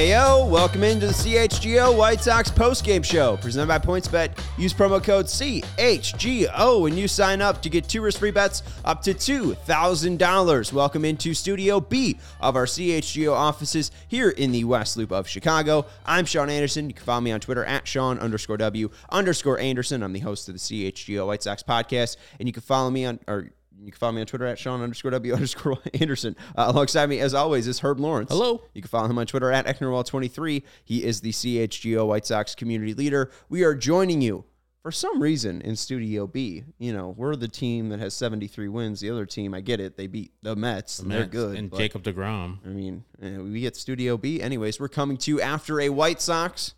Ayo, welcome into the CHGO White Sox postgame show presented by PointsBet. Use promo code CHGO when you sign up to get two risk-free bets up to $2,000. Welcome into Studio B of our CHGO offices here in the West Loop of Chicago. I'm Sean Anderson. You can follow me on Twitter at Sean underscore W underscore Anderson. I'm the host of the CHGO White Sox podcast, and you can follow me on or you can follow me on Twitter at Sean underscore W underscore Anderson. Uh, alongside me, as always, is Herb Lawrence. Hello. You can follow him on Twitter at Ecknerwall23. He is the CHGO White Sox community leader. We are joining you for some reason in Studio B. You know, we're the team that has 73 wins. The other team, I get it, they beat the Mets. The and they're good. and Jacob Degrom. I mean, we get Studio B. Anyways, we're coming to you after a White Sox.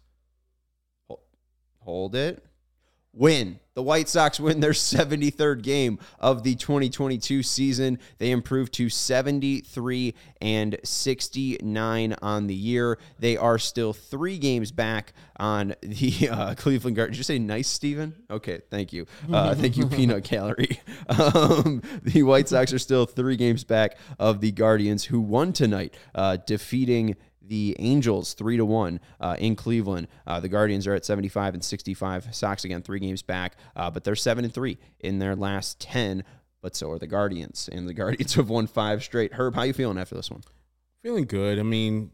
Hold it. Win. The White Sox win their 73rd game of the 2022 season. They improved to 73 and 69 on the year. They are still three games back on the uh, Cleveland Guardians. Did you say nice, Steven? Okay, thank you. Uh, thank you, Peanut Gallery. Um, the White Sox are still three games back of the Guardians, who won tonight, uh, defeating the Angels three to one uh, in Cleveland. Uh, the Guardians are at 75 and 65. Sox again three games back, uh, but they're seven and three in their last 10. But so are the Guardians, and the Guardians have won five straight. Herb, how you feeling after this one? Feeling good. I mean,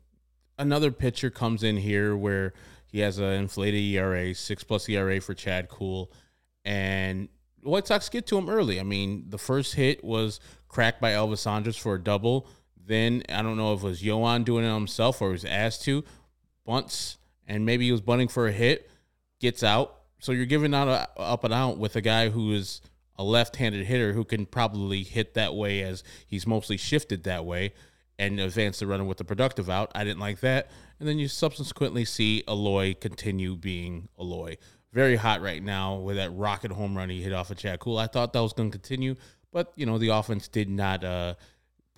another pitcher comes in here where he has an inflated ERA, six plus ERA for Chad Kuhl, and White Sox get to him early. I mean, the first hit was cracked by Elvis Andrus for a double. Then I don't know if it was Yohan doing it himself or was asked to. Bunts, and maybe he was bunting for a hit, gets out. So you're giving out a, up and out with a guy who is a left-handed hitter who can probably hit that way as he's mostly shifted that way and advance the runner with the productive out. I didn't like that. And then you subsequently see Eloy continue being Eloy. Very hot right now with that rocket home run he hit off of Chad Kuhl. I thought that was going to continue, but you know the offense did not uh,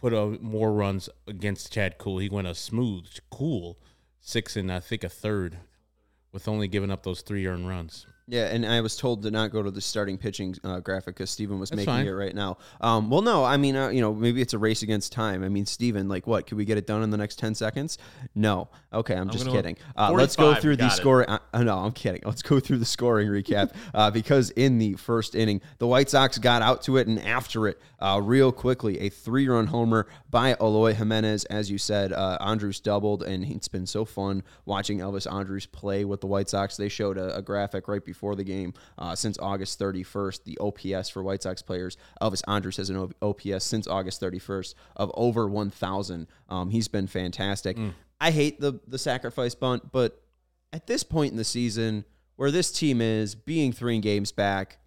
put a, more runs against Chad Kuhl. He went a smooth, cool six and I think a third, with only giving up those three earned runs. Yeah, and I was told to not go to the starting pitching uh, graphic because Steven was That's making fine. it right now. Um, well, no, I mean, uh, you know, maybe it's a race against time. I mean, Steven, like, what? Could we get it done in the next 10 seconds? No. Okay, I'm, just gonna- kidding. Uh, let's go through the score. Uh, no, I'm kidding. Let's go through the scoring recap uh, because in the first inning, the White Sox got out to it and after it uh, real quickly. A three run homer by Eloy Jimenez. As you said, uh, Andrus doubled, and it's been so fun watching Elvis Andrus play with the White Sox. They showed a, a graphic right before the game. Uh, since August 31st, the OPS for White Sox players, Elvis Andrus has an OPS since August 31st of over 1,000. Um, he's been fantastic. I hate the the sacrifice bunt, but at this point in the season, where this team is being three games back,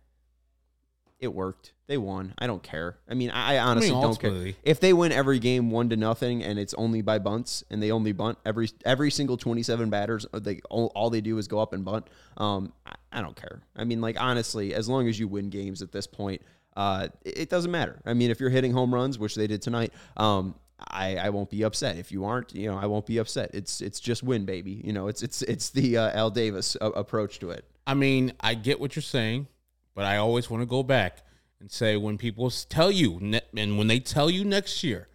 it worked. They won. I don't care. I mean, I, I honestly don't care. If they win every game one to nothing and it's only by bunts and they only bunt every every single twenty seven batters, uh, they all, all they do is go up and bunt. Um, I, I don't care. I mean, like honestly, as long as you win games at this point, uh, it, it doesn't matter. I mean, if you're hitting home runs, which they did tonight, um, I, I won't be upset. If you aren't, you know, I won't be upset. It's it's just win, baby. You know, it's it's it's the uh, Al Davis uh, approach to it. I mean, I get what you're saying, but I always want to go back and say when people tell you, ne- and when they tell you next year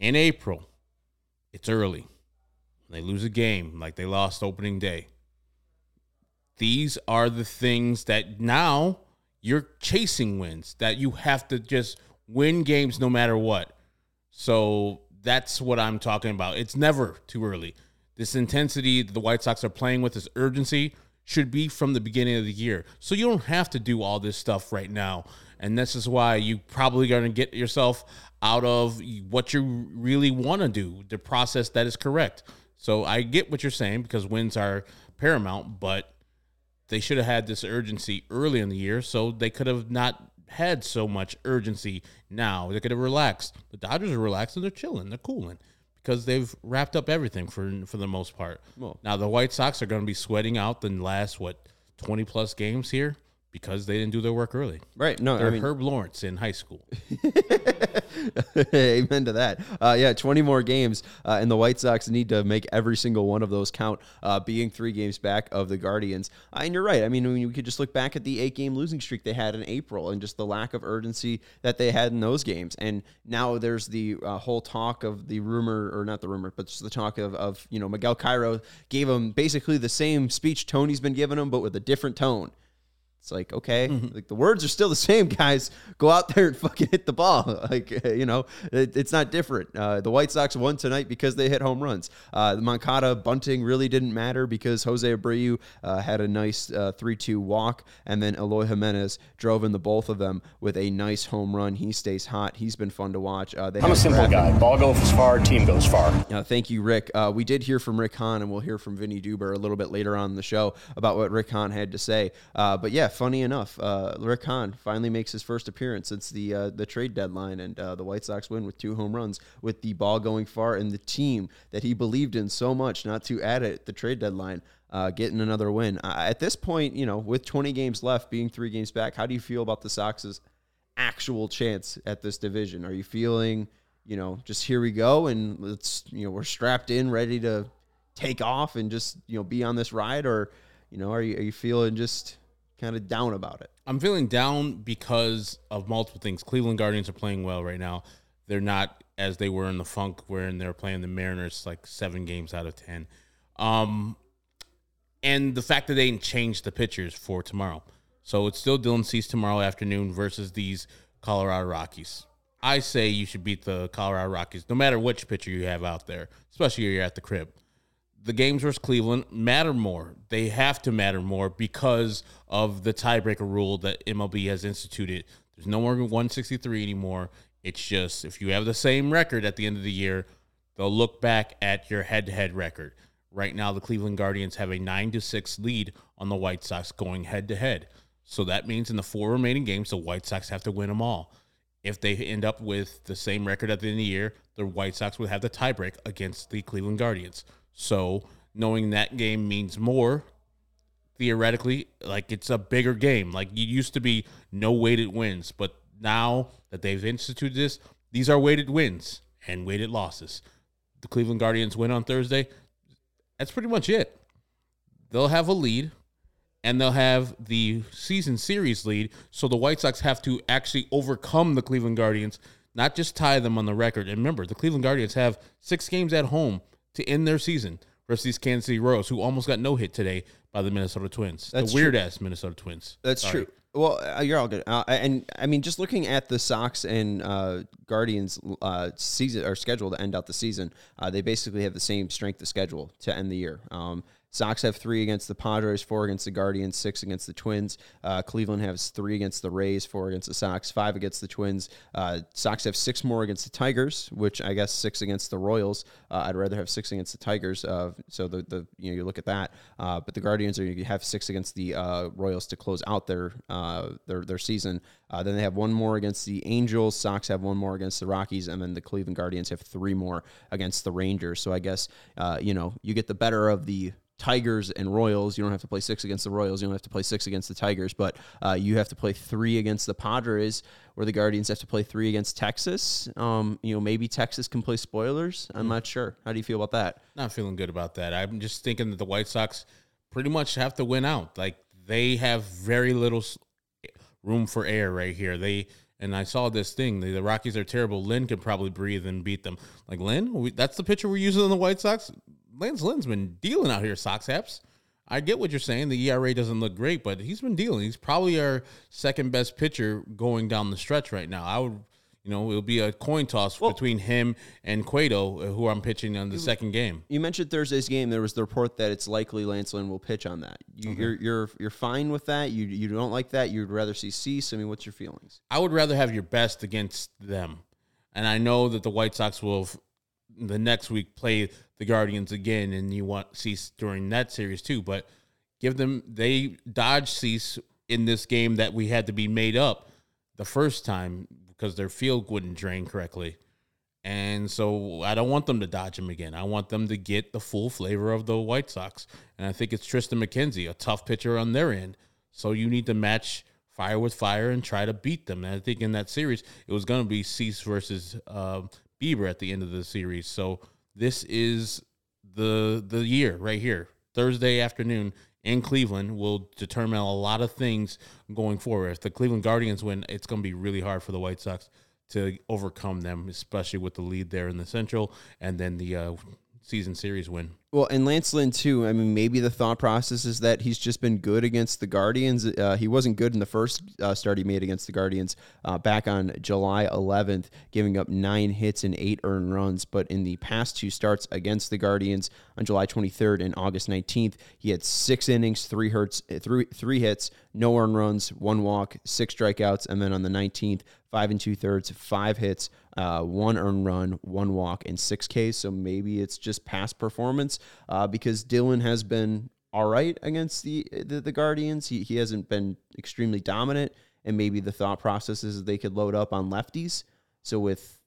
in April, it's early. They lose a game like they lost opening day. These are the things that now you're chasing wins, that you have to just win games no matter what. So that's what I'm talking about. It's never too early. This intensity the White Sox are playing with, this urgency, should be from the beginning of the year. So you don't have to do all this stuff right now. And this is why you probably going to get yourself out of what you really want to do, the process that is correct. So I get what you're saying because wins are paramount, but they should have had this urgency early in the year so they could have not had so much urgency. Now they could have relaxed. The Dodgers are relaxed and they're chilling, they're cooling because they've wrapped up everything for for the most part. Well- now the White Sox are going to be sweating out the last what twenty plus games here because they didn't do their work early. Right. No, They're I mean, Herb Lawrence in high school. Amen to that. Uh, yeah, 20 more games, uh, and the White Sox need to make every single one of those count, uh, being three games back of the Guardians. Uh, and you're right. I mean, we could just look back at the eight game losing streak they had in April and just the lack of urgency that they had in those games. And now there's the uh, whole talk of the rumor, or not the rumor, but just the talk of, of, you know, Miguel Cairo gave him basically the same speech Tony's been giving him, but with a different tone. It's like, okay, like the words are still the same, guys. Go out there and fucking hit the ball. Like, uh, you know, it, it's not different. Uh, the White Sox won tonight because they hit home runs. Uh, the Moncada bunting really didn't matter because Jose Abreu uh, had a nice 3 2 walk, and then Eloy Jimenez drove in the both of them with a nice home run. He stays hot. He's been fun to watch. Uh, they I'm a simple guy. Ball goes far, team goes far. Uh, thank you, Rick. Uh, we did hear from Rick Hahn, and we'll hear from Vinnie Duber a little bit later on in the show about what Rick Hahn had to say. Uh, but yeah, funny enough, uh, Rick Hahn finally makes his first appearance since the uh, the trade deadline, and uh, the White Sox win with two home runs, with the ball going far, and the team that he believed in so much not to add it at the trade deadline. Uh, getting another win. At this point, you know, with 20 games left, being three games back, how do you feel about the Sox's actual chance at this division? Are you feeling, you know, just here we go and let's, you know, we're strapped in, ready to take off and just, you know, be on this ride, or, you know, are you are you feeling just kind of down about it? I'm feeling down because of multiple things. Cleveland Guardians are playing well right now. They're not as they were in the funk wherein they're playing the Mariners like seven games out of ten. Um, and the fact that they didn't change the pitchers for tomorrow. So it's still Dylan Cease tomorrow afternoon versus these Colorado Rockies. I say you should beat the Colorado Rockies no matter which pitcher you have out there, especially if you're at the crib the games versus Cleveland matter more. They have to matter more because of the tiebreaker rule that MLB has instituted. There's no more 163 anymore. It's just if you have the same record at the end of the year, they'll look back at your head-to-head record. Right now, the Cleveland Guardians have a nine to six lead on the White Sox going head-to-head. So that means in the four remaining games, the White Sox have to win them all. If they end up with the same record at the end of the year, the White Sox would have the tiebreak against the Cleveland Guardians. So knowing that game means more theoretically, like it's a bigger game. Like you used to be no weighted wins, but now that they've instituted this, these are weighted wins and weighted losses. The Cleveland Guardians win on Thursday. That's pretty much it. They'll have a lead and they'll have the season series lead. So the White Sox have to actually overcome the Cleveland Guardians, not just tie them on the record. And remember, the Cleveland Guardians have six games at home to end their season versus these Kansas City Royals, who almost got no hit today by the Minnesota Twins. That's the weird ass Minnesota Twins. That's Sorry. true. Well, uh, you're all good. Uh, and I mean, just looking at the Sox and uh, Guardians uh, season or schedule to end out the season, uh, they basically have the same strength of schedule to end the year. Um, Sox have three against the Padres, four against the Guardians, six against the Twins. Uh, Cleveland has three against the Rays, four against the Sox, five against the Twins. Uh, Sox have six more against the Tigers, which I guess six against the Royals. Uh, I'd rather have six against the Tigers. Uh, so the, the you know you look at that, uh, but the Guardians are you have six against the uh, Royals to close out their uh, their their season. Uh, then they have one more against the Angels. Sox have one more against the Rockies, and then the Cleveland Guardians have three more against the Rangers. So I guess uh, you know you get the better of the Tigers and Royals. You don't have to play six against the Royals. You don't have to play six against the Tigers, but uh, you have to play three against the Padres, where the Guardians have to play three against Texas. Um, you know, maybe Texas can play spoilers. I'm not sure. How do you feel about that? Not feeling good about that. I'm just thinking that the White Sox pretty much have to win out. Like they have very little room for air right here. They and I saw this thing. The, the Rockies are terrible. Lynn could probably breathe and beat them. Like Lynn, we, that's the pitcher we're using on the White Sox. Lance Lynn's been dealing out here, Sox Apps. I get what you're saying. The ERA doesn't look great, but he's been dealing. He's probably our second best pitcher going down the stretch right now. I would, you know, it'll be a coin toss between him and Cueto, uh, who I'm pitching on the second game. You mentioned Thursday's game. There was the report that it's likely Lance Lynn will pitch on that. You, You're you're you're fine with that. You you don't like that. You'd rather see Cease. I mean, what's your feelings? I would rather have your best against them. And I know that the White Sox will f- the next week play the Guardians again and you want Cease during that series too, but give them they dodge Cease in this game that we had to be made up the first time because their field wouldn't drain correctly. And so I don't want them to dodge him again. I want them to get the full flavor of the White Sox. And I think it's Triston McKenzie, a tough pitcher on their end. So you need to match fire with fire and try to beat them. And I think in that series, it was going to be Cease versus uh, Bieber at the end of the series. So this is the the year right here. Thursday afternoon in Cleveland will determine a lot of things going forward. If the Cleveland Guardians win, it's going to be really hard for the White Sox to overcome them, especially with the lead there in the Central and then the uh, season series win. Well, and Lance Lynn too. I mean, maybe the thought process is that he's just been good against the Guardians. Uh, he wasn't good in the first uh, start he made against the Guardians uh, back on July 11th, giving up nine hits and eight earned runs. But in the past two starts against the Guardians on July 23rd and August 19th, he had six innings, three hits, three three hits, no earned runs, one walk, six strikeouts, and then on the 19th, five and two thirds, five hits, uh, one earned run, one walk, and six Ks. So maybe it's just past performance uh, because Dylan has been all right against the, the, the Guardians. He he hasn't been extremely dominant, and maybe the thought process is they could load up on lefties. So with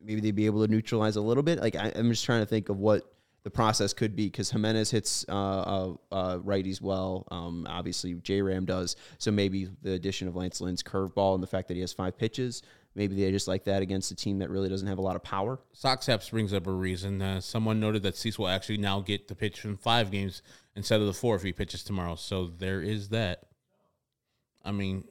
maybe they'd be able to neutralize a little bit. Like I, I'm just trying to think of what the process could be because Jimenez hits uh, uh, uh, righties well. Um, obviously, J Ram does. So maybe the addition of Lance Lynn's curveball and the fact that he has five pitches, maybe they just like that against a team that really doesn't have a lot of power. Sox Apps brings up a reason. Uh, someone noted that Cease will actually now get to pitch in five games instead of the four if he pitches tomorrow. So there is that. I mean,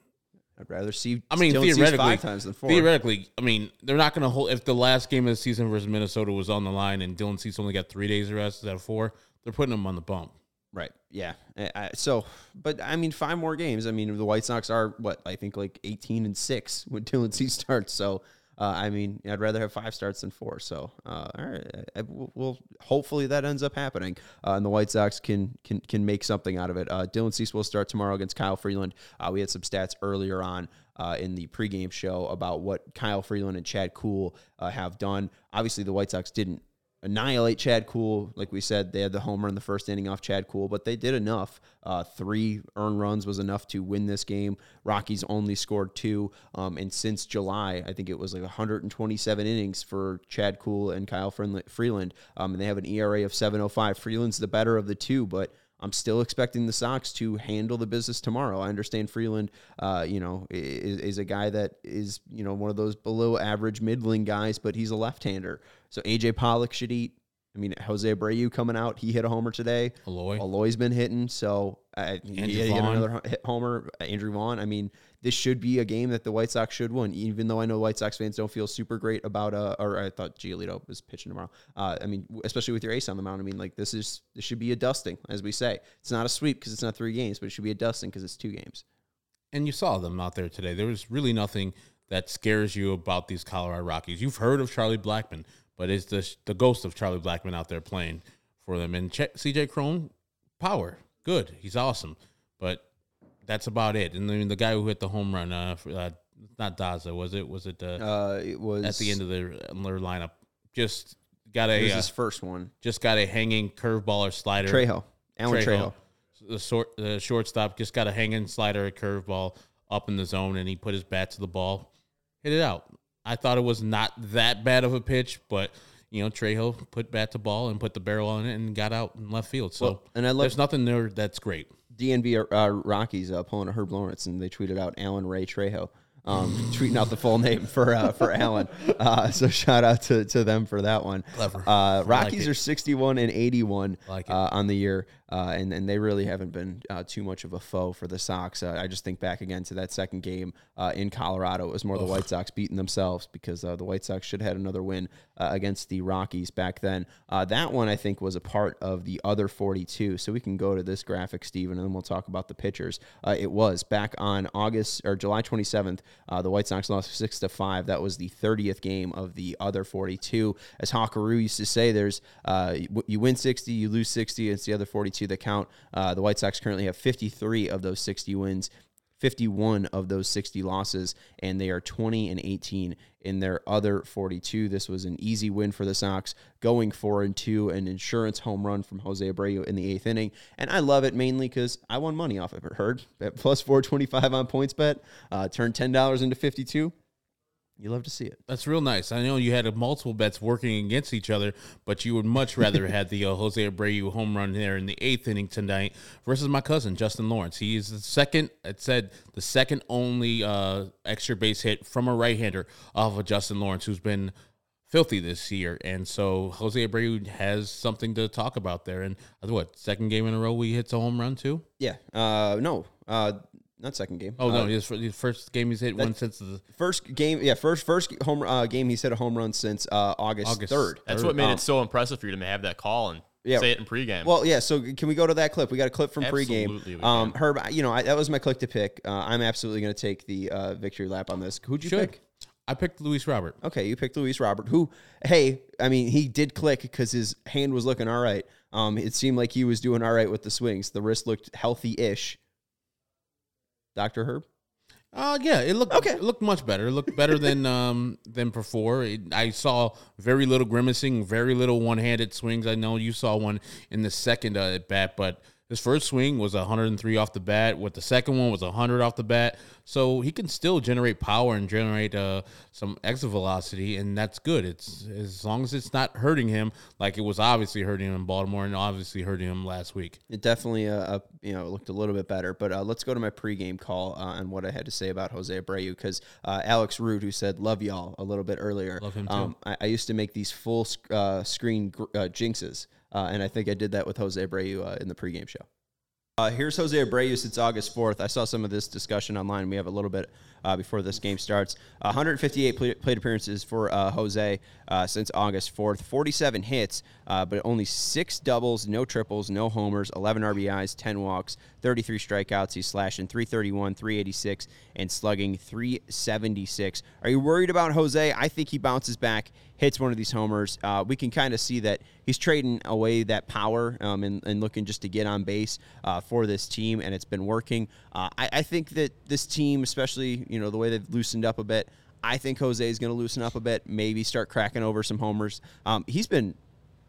I'd rather see. I mean, theoretically, five times than four. theoretically, I mean, they're not going to hold. If the last game of the season versus Minnesota was on the line and Dylan Cease only got three days of rest instead of four, they're putting him on the bump. Right. Yeah. I- so, but I mean, five more games. I mean, the White Sox are what I think like eighteen and six when Dylan Cease starts. So, uh, I mean, I'd rather have five starts than four. So, uh, all right, I, I, we'll, hopefully that ends up happening, uh, and the White Sox can can can make something out of it. Uh, Dylan Cease will start tomorrow against Kyle Freeland. Uh, we had some stats earlier on. Uh, in the pregame show about what Kyle Freeland and Chad Kuhl have done. Obviously, the White Sox didn't annihilate Chad Kuhl. Like we said, they had the homer in the first inning off Chad Kuhl, but they did enough. Uh, three earned runs was enough to win this game. Rockies only scored two. Um, and since July, I think it was like 127 innings for Chad Kuhl and Kyle Freeland. Um, and they have an ERA of 705. Freeland's the better of the two, but I'm still expecting the Sox to handle the business tomorrow. I understand Freeland, uh, you know, is, is a guy that is, you know, one of those below average middling guys, but he's a left-hander. So AJ Pollock should eat. I mean, Jose Abreu coming out, he hit a homer today. Eloy. Eloy's been hitting, so uh, he hit another hit homer. Andrew Vaughn. I mean, this should be a game that the White Sox should win, even though I know White Sox fans don't feel super great about. Uh, or I thought Giolito was pitching tomorrow. Uh, I mean, especially with your ace on the mound. I mean, like this is this should be a dusting, as we say. It's not a sweep because it's not three games, but it should be a dusting because it's two games. and you saw them out there today. There was really nothing that scares you about these Colorado Rockies. You've heard of Charlie Blackmon, but it's the the ghost of Charlie Blackmon out there playing for them. And Ch- CJ Cron, power, good, he's awesome, but that's about it. And then the guy who hit the home run, uh, for, uh not Daza, was it? Was it uh, Uh, it was at the end of their, their lineup? Just got it a was uh, his first one. just got a hanging curveball or slider. Trejo, Alan Trejo. The short, the shortstop just got a hanging slider, a curveball up in the zone, and he put his bat to the ball, hit it out. I thought it was not that bad of a pitch, but you know Trejo put bat to ball and put the barrel on it and got out in left field. So Well, and I love- there's nothing there that's great. DNV uh, Rockies uh, pulling a Herb Lawrence, and they tweeted out Alan Ray Trejo, um, tweeting out the full name for uh, for Alan. Uh, so shout out to, to them for that one. Clever. Uh, like Rockies it. are 61 and 81 Like uh, on the year, uh, and and they really haven't been uh, too much of a foe for the Sox. Uh, I just think back again to that second game uh, in Colorado. It was more the White Sox beating themselves because uh, the White Sox should have had another win uh, against the Rockies back then. Uh, that one I think was a part of the other 42. So we can go to this graphic, Steven, and then we'll talk about the pitchers. Uh, it was back on August or July 27th. Uh, the White Sox lost six to five. That was the 30th game of the other 42. As Hawkaroo used to say, there's uh, you- you win 60, you lose 60. It's the other 42 that count. Uh, the White Sox currently have 53 of those 60 wins. 51 of those 60 losses, and they are 20 and 18 in their other 42. This was an easy win for the Sox, going four and two, an insurance home run from Jose Abreu in the eighth inning, and I love it mainly because I won money off of it. Heard at plus 425 on PointsBet, uh, turned ten dollars into 52. You love to see it. That's real nice. I know you had multiple bets working against each other, but you would much rather had the uh, Jose Abreu home run there in the eighth inning tonight versus my cousin Justin Lawrence. He is the second. It said the second only uh, extra base hit from a right-hander off of Justin Lawrence, who's been filthy this year, and so Jose Abreu has something to talk about there. And uh, what second game in a row we hit a home run too? Yeah. Uh, no. Uh, not second game. Oh Uh, no, his, fir- his first game he's hit one since the First game, yeah, first first home uh, game he's hit a home run since uh, August August third. That's what made it so impressive for you to have that call and Yeah. say it in pregame. Well, yeah. So can we go to that clip? We got a clip from Absolutely pregame. we Um. Herb, you know I, that was my click to pick. Uh, I'm absolutely going to take the uh, victory lap on this. Who'd you should. pick? I picked Luis Robert. Okay, you picked Luis Robert. Who? Hey, I mean, he did click because his hand was looking all right. Um, it seemed like he was doing all right with the swings. The wrist looked healthy-ish. Doctor Herb. Uh yeah, it looked Okay. It looked much better. It looked better than um than before. It, I saw very little grimacing, very little one-handed swings. I know you saw one in the second uh, at bat, but his first swing was 103 off the bat. With the second one was 100 off the bat. So he can still generate power and generate uh, some exit velocity, and that's good. It's as long as it's not hurting him, like it was obviously hurting him in Baltimore and obviously hurting him last week. It definitely, uh, you know, looked a little bit better. But uh, let's go to my pregame call uh, on what I had to say about Jose Abreu because uh, Alex Root, who said "love y'all" a little bit earlier, Love him too. Um, I, I used to make these full sc- uh, screen gr- uh, jinxes, uh, and I think I did that with Jose Abreu uh, in the pregame show. Uh, here's Jose Abreu since August 4th. I saw some of this discussion online. We have a little bit uh, before this game starts. 158 plate, plate appearances for uh, Jose uh, since August 4th. 47 hits, uh, but only six doubles, no triples, no homers, 11 RBIs, 10 walks, 33 strikeouts. He's slashing 331, 386, and slugging 376. Are you worried about Jose? I think he bounces back hits one of these homers, uh, we can kind of see that he's trading away that power um, and, and looking just to get on base uh, for this team, and it's been working. Uh, I, I think that this team, especially you know the way they've loosened up a bit, I think Jose is going to loosen up a bit, maybe start cracking over some homers. Um, he's been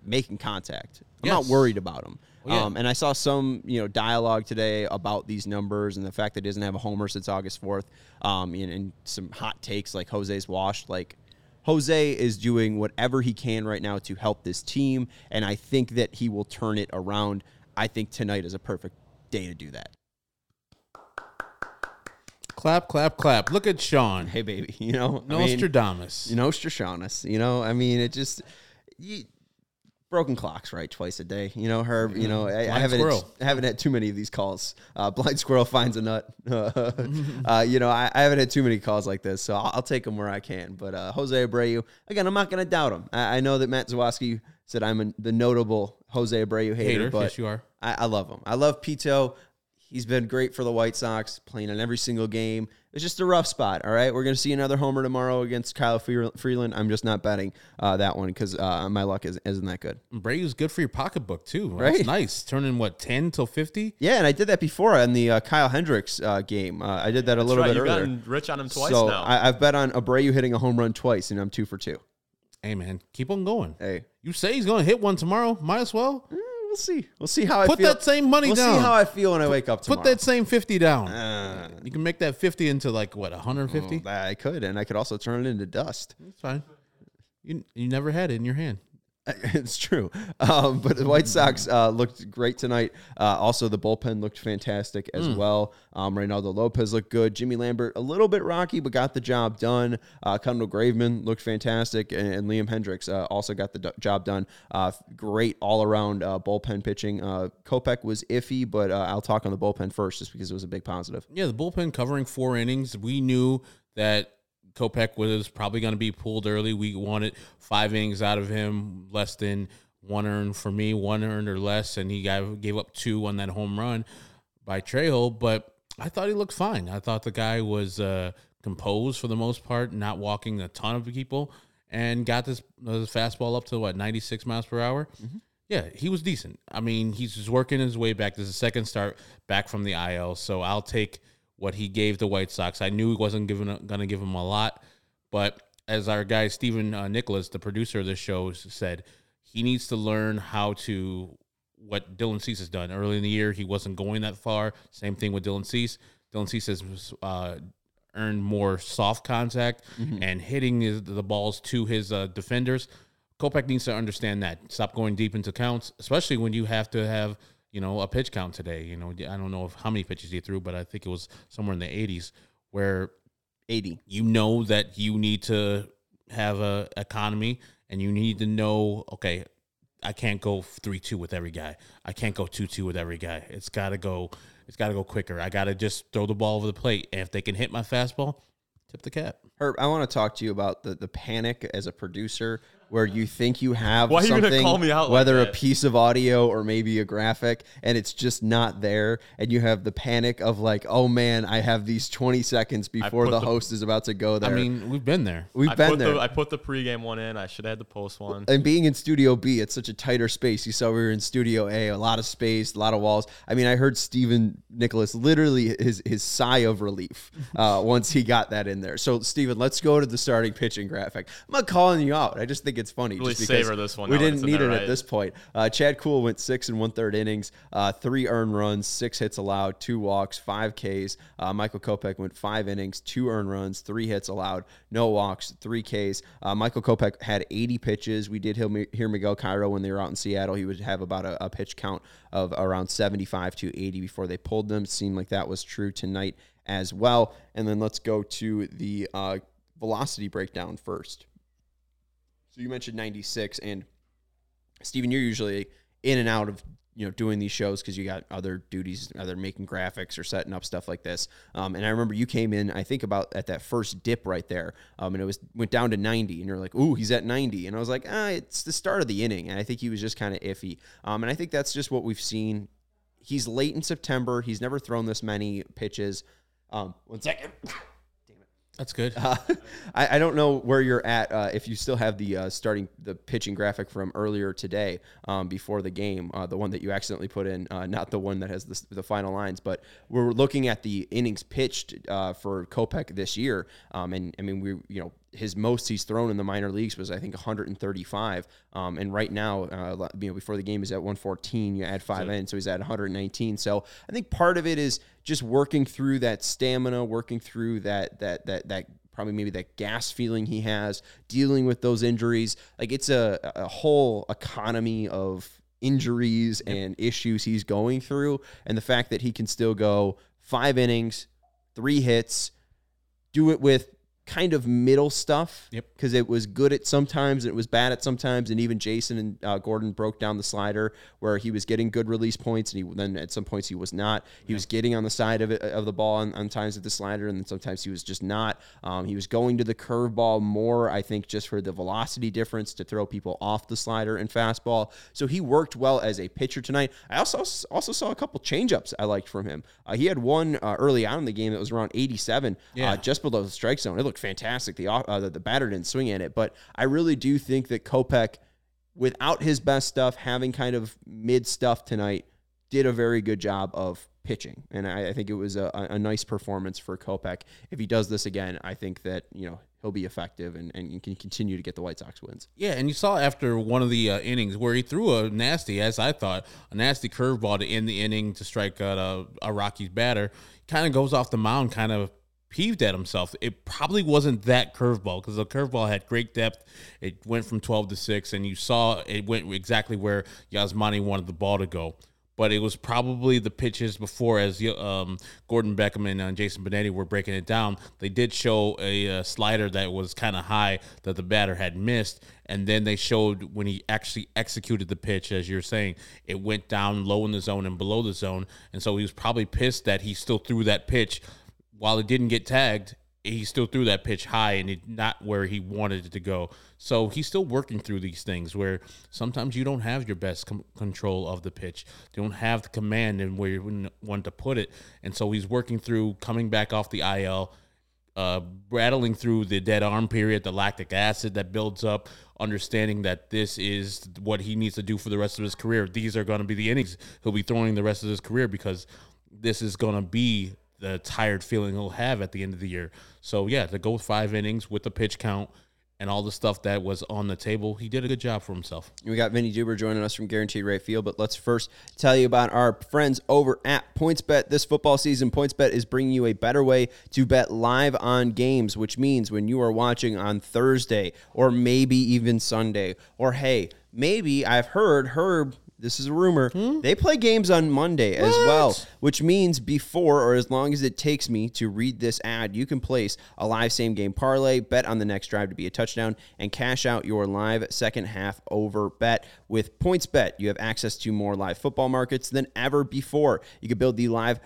making contact. I'm not worried about him. Well, yeah. Um, and I saw some, you know, dialogue today about these numbers and the fact that he doesn't have a homer since August 4th. Um, and, and some hot takes like Jose's washed. Like Jose is doing whatever he can right now to help this team, and I think that he will turn it around. I think tonight is a perfect day to do that. Clap, clap, clap. Look at Sean. Hey, baby, you know, I mean, Nostradamus. you know, you know, I mean, it just you, broken clocks, right? Twice a day, you know, Herb. You know, I, I haven't squirrel. I haven't had too many of these calls. Uh, blind squirrel finds a nut. uh, you know, I, I haven't had too many calls like this, so I'll, I'll take them where I can. But uh, Jose Abreu, again, I'm not going to doubt him. I, I know that Matt Zawoski said I'm a, the notable Jose Abreu hater, Hater, but yes, you are. I, I love him. I love Pito. He's been great for the White Sox, playing in every single game. It's just a rough spot. All right, we're going to see another homer tomorrow against Kyle Freeland. I'm just not betting uh, that one because uh, my luck is, isn't that good. Brady's good for your pocketbook too. Right? That's nice. Turning what ten till fifty. Yeah, and I did that before on the uh, Kyle Hendricks uh, game. Uh, I did that a little right, bit you've earlier. gotten rich on him twice so now. I, I've bet on Abreu hitting a home run twice, and I'm two for two. Hey man, keep on going. Hey, You say he's going to hit one tomorrow. Might as well eh, we'll see. We'll see how I feel. put feel. that same money we'll down. see how I feel when I wake up tomorrow. put that same fifty down. Uh, you can make that fifty into like what one hundred fifty. I could, and I could also turn it into dust. That's fine. You you never had it in your hand. It's true. Um, but the White Sox uh, looked great tonight. Uh, also, the bullpen looked fantastic as well. Um, Reynaldo Lopez looked good. Jimmy Lambert, a little bit rocky, but got the job done. Uh, Kendall Graveman looked fantastic. And, and Liam Hendriks uh, also got the do- job done. Uh, great all around uh, bullpen pitching. Uh, Kopech was iffy, but uh, I'll talk on the bullpen first just because it was a big positive. Yeah, the bullpen covering four innings. We knew that Kopech was probably going to be pulled early. We wanted five innings out of him, less than one earned for me, one earned or less, and he got, gave up two on that home run by Trejo. But I thought he looked fine. I thought the guy was uh, composed for the most part, not walking a ton of people, and got this, uh, fastball up to what ninety six miles per hour. Yeah, he was decent. I mean, he's just working his way back. This is a second start back from the IL, so I'll take what he gave the White Sox. I knew he wasn't going to give him a lot, but as our guy Stephen uh, Nicholas, the producer of this show, said, he needs to learn how to what Dylan Cease has done. Early in the year, he wasn't going that far. Same thing with Dylan Cease. Dylan Cease has uh, earned more soft contact Mm-hmm. and hitting his, the balls to his uh, defenders. Kopech needs to understand that. Stop going deep into counts, especially when you have to have you know a pitch count today. You know, I don't know if how many pitches he threw, but I think it was somewhere in the 80s where 80. you know that you need to have a economy and you need to know okay i can't go 3-2 with every guy. I can't go 2-2 with every guy. It's got to go it's got to go quicker. I got to just throw the ball over the plate. And if they can hit my fastball tip the cap. Herb, I want to talk to you about the, the panic as a producer where you think you have Why are you something, call me out like whether a piece of audio or maybe a graphic, and it's just not there, and you have the panic of like, oh man, I have these 20 seconds before the, the- host is about to go there. i mean we've been there we've I been put there. The, I put the pregame one in. I should have had the post one. and being in Studio B, it's such a tighter space. You saw we were in Studio A, a lot of space, a lot of walls. I mean, I heard Stephen Nicholas literally his his sigh of relief uh, once he got that in there. So, Stephen, let's go to the starting pitching graphic. I'm not calling you out. I just think it's funny. Really savor this one We didn't need it there, at this point. Uh, Chad Kuhl went six and one third innings, uh, three earned runs, six hits allowed, two walks, five Ks. Uh, Michael Kopech went five innings, two earned runs, three hits allowed, no walks, three Ks. Uh, Michael Kopech had 80 pitches. We did hear, hear Miguel Cairo when they were out in Seattle. He would have about a, a pitch count of around 75 to 80 before they pulled them. It seemed like that was true tonight as well. And then let's go to the uh, velocity breakdown first. So you mentioned 96 and Steven, you're usually in and out of you know doing these shows because you got other duties, either making graphics or setting up stuff like this. Um, and I remember you came in, I think about at that first dip right there, um, and it was went down to 90, and you're like, "Ooh, he's at 90," and I was like, "Ah, it's the start of the inning," and I think he was just kind of iffy. Um, and I think that's just what we've seen. He's late in September. He's never thrown this many pitches. Um, one second. that's good Uh, I, I don't know where you're at. Uh, if you still have the uh, starting the pitching graphic from earlier today, um, before the game, uh, the one that you accidentally put in, uh, not the one that has the, the final lines, but we're looking at the innings pitched uh, for Kopech this year. Um, and I mean, we you know his most he's thrown in the minor leagues was I think 135. Um, and right now, uh, you know, before the game is at 114. You add five in, so he's at 119. So I think part of it is just working through that stamina, working through that that that that probably maybe that gas feeling he has, dealing with those injuries. Like it's a a whole economy of injuries and issues he's going through, and the fact that he can still go five innings, three hits, do it with kind of middle stuff. Yep. Because it was good at sometimes, and it was bad at sometimes, and even Jason and uh, Gordon broke down the slider where he was getting good release points, and he then at some points he was not. He was getting on the side of it of the ball on, on times with the slider, and then sometimes he was just not. Um, he was going to the curveball more, I think, just for the velocity difference to throw people off the slider and fastball. So he worked well as a pitcher tonight. I also also saw a couple changeups I liked from him. Uh, he had one uh, early on in the game that was around 87, Yeah. uh, just below the strike zone. It looked fantastic. The uh, the, the batter didn't swing at it, but I really do think that Kopech, without his best stuff, having kind of mid stuff tonight, did a very good job of pitching, and I, I think it was a, a nice performance for Kopech. If he does this again, I think that you know he'll be effective and, and can continue to get the White Sox wins. Yeah, and you saw after one of the uh, innings where he threw a nasty, as I thought, a nasty curveball to end the inning to strike out a, a Rockies batter. Kind of goes off the mound, kind of peeved at himself. It probably wasn't that curveball because the curveball had great depth. It went from 12 to 6, and you saw it went exactly where Yasmani wanted the ball to go. But it was probably the pitches before, as um, Gordon Beckham and uh, Jason Benetti were breaking it down. They did show a, uh slider that was kind of high that the batter had missed, and then they showed when he actually executed the pitch, as you're saying, it went down low in the zone and below the zone, and so he was probably pissed that he still threw that pitch while it didn't get tagged, he still threw that pitch high and it not where he wanted it to go. So he's still working through these things where sometimes you don't have your best com- control of the pitch. You don't have the command and where you want to put it. And so he's working through coming back off the IL, uh, rattling through the dead arm period, the lactic acid that builds up, understanding that this is what he needs to do for the rest of his career. These are going to be the innings he'll be throwing the rest of his career because this is going to be the tired feeling he'll have at the end of the year. So yeah, to go five innings with the pitch count and all the stuff that was on the table, he did a good job for himself. We got Vinnie Duber joining us from Guaranteed Rate Field, but let's first tell you about our friends over at PointsBet. This football season, PointsBet is bringing you a better way to bet live on games, which means when you are watching on Thursday or maybe even Sunday, or hey, maybe I've heard Herb this is a rumor. Hmm? They play games on Monday what? as well, which means before or as long as it takes me to read this ad, you can place a live same game parlay, bet on the next drive to be a touchdown, and cash out your live second half over bet with PointsBet. You have access to more live football markets than ever before. You can build the live,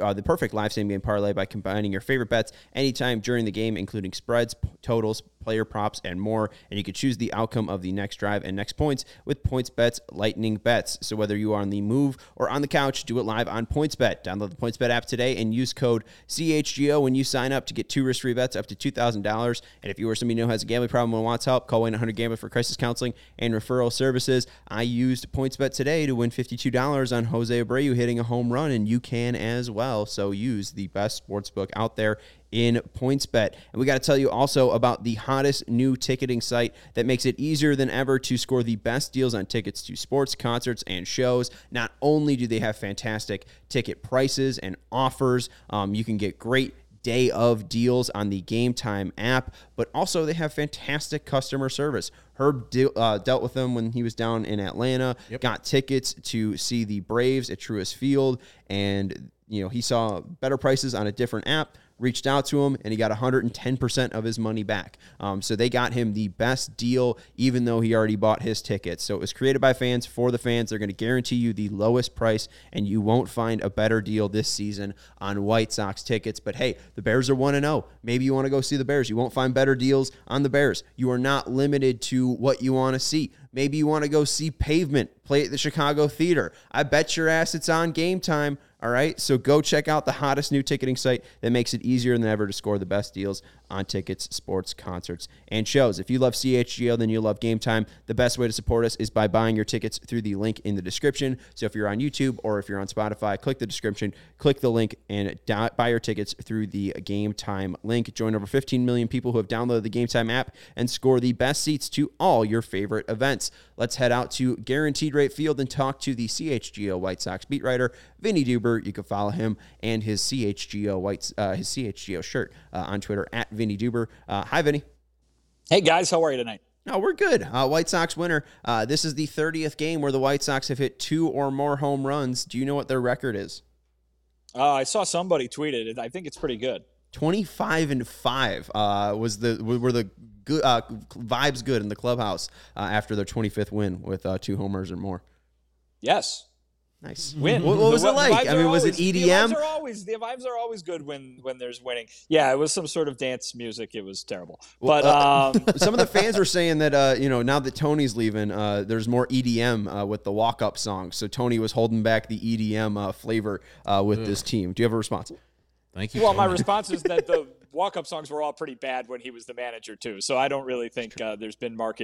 uh, the perfect live same game parlay by combining your favorite bets anytime during the game, including spreads, totals, player props, and more. And you can choose the outcome of the next drive and next points with PointsBet's Lightning Bets. So whether you are on the move or on the couch, do it live on PointsBet. Download the PointsBet app today and use code CHGO when you sign up to get two risk-free bets up to $2,000. And if you or somebody you know has a gambling problem and wants help, call 1-800-GAMBLER for crisis counseling and referral services. I used PointsBet today to win $52 on Jose Abreu hitting a home run, and you can as well. So use the best sports book out there in PointsBet. And we got to tell you also about the hottest new ticketing site that makes it easier than ever to score the best deals on tickets to sports, concerts, and shows. Not only do they have fantastic ticket prices and offers, um, you can get great day of deals on the Gametime app, but also they have fantastic customer service. Herb de- uh, dealt with them when he was down in Atlanta, yep. got tickets to see the Braves at Truist Field, and you know he saw better prices on a different app reached out to him and he got 110% of his money back. Um, so they got him the best deal, even though he already bought his tickets. So it was created by fans for the fans. They're going to guarantee you the lowest price, and you won't find a better deal this season on White Sox tickets. But hey, the Bears are 1 0. Maybe you want to go see the Bears. You won't find better deals on the Bears. You are not limited to what you want to see. Maybe you want to go see Pavement play at the Chicago Theater. I bet your ass it's on game time all right. So go check out the hottest new ticketing site that makes it easier than ever to score the best deals on tickets, sports, concerts, and shows. If you love CHGO, then you love Gametime. The best way to support us is by buying your tickets through the link in the description. So if you're on YouTube or if you're on Spotify, click the description, click the link, and buy your tickets through the Gametime link. Join over 15 million people who have downloaded the Gametime app and score the best seats to all your favorite events. Let's head out to Guaranteed Rate Field and talk to the CHGO White Sox beat writer, Vinnie Duber. You can follow him and his CHGO White, uh, his CHGO shirt uh, on Twitter at Vinnie Duber. Uh, hi, Vinnie. Hey, guys. How are you tonight? No, we're good. Uh, White Sox winner. Uh, this is the 30th game where the White Sox have hit two or more home runs. Do you know what their record is? Uh, I saw somebody tweeted it. I think it's pretty good. 25 and 5 uh, was the were the good uh, vibes good in the clubhouse uh, after their 25th win with uh, two homers or more. Yes, Nice. Win. What, what was the, it like? I mean, was always, it EDM? The vibes are always the vibes are always good when when there's winning. Yeah, it was some sort of dance music. It was terrible. But uh, um, some of the fans were saying that uh, you know now that Tony's leaving, uh, there's more EDM uh, with the walk up songs. So Tony was holding back the EDM uh, flavor uh, with Ugh. this team. Do you have a response? Thank you. Well, Tony. my response is that the walk up songs were all pretty bad when he was the manager too. So I don't really think there's been marked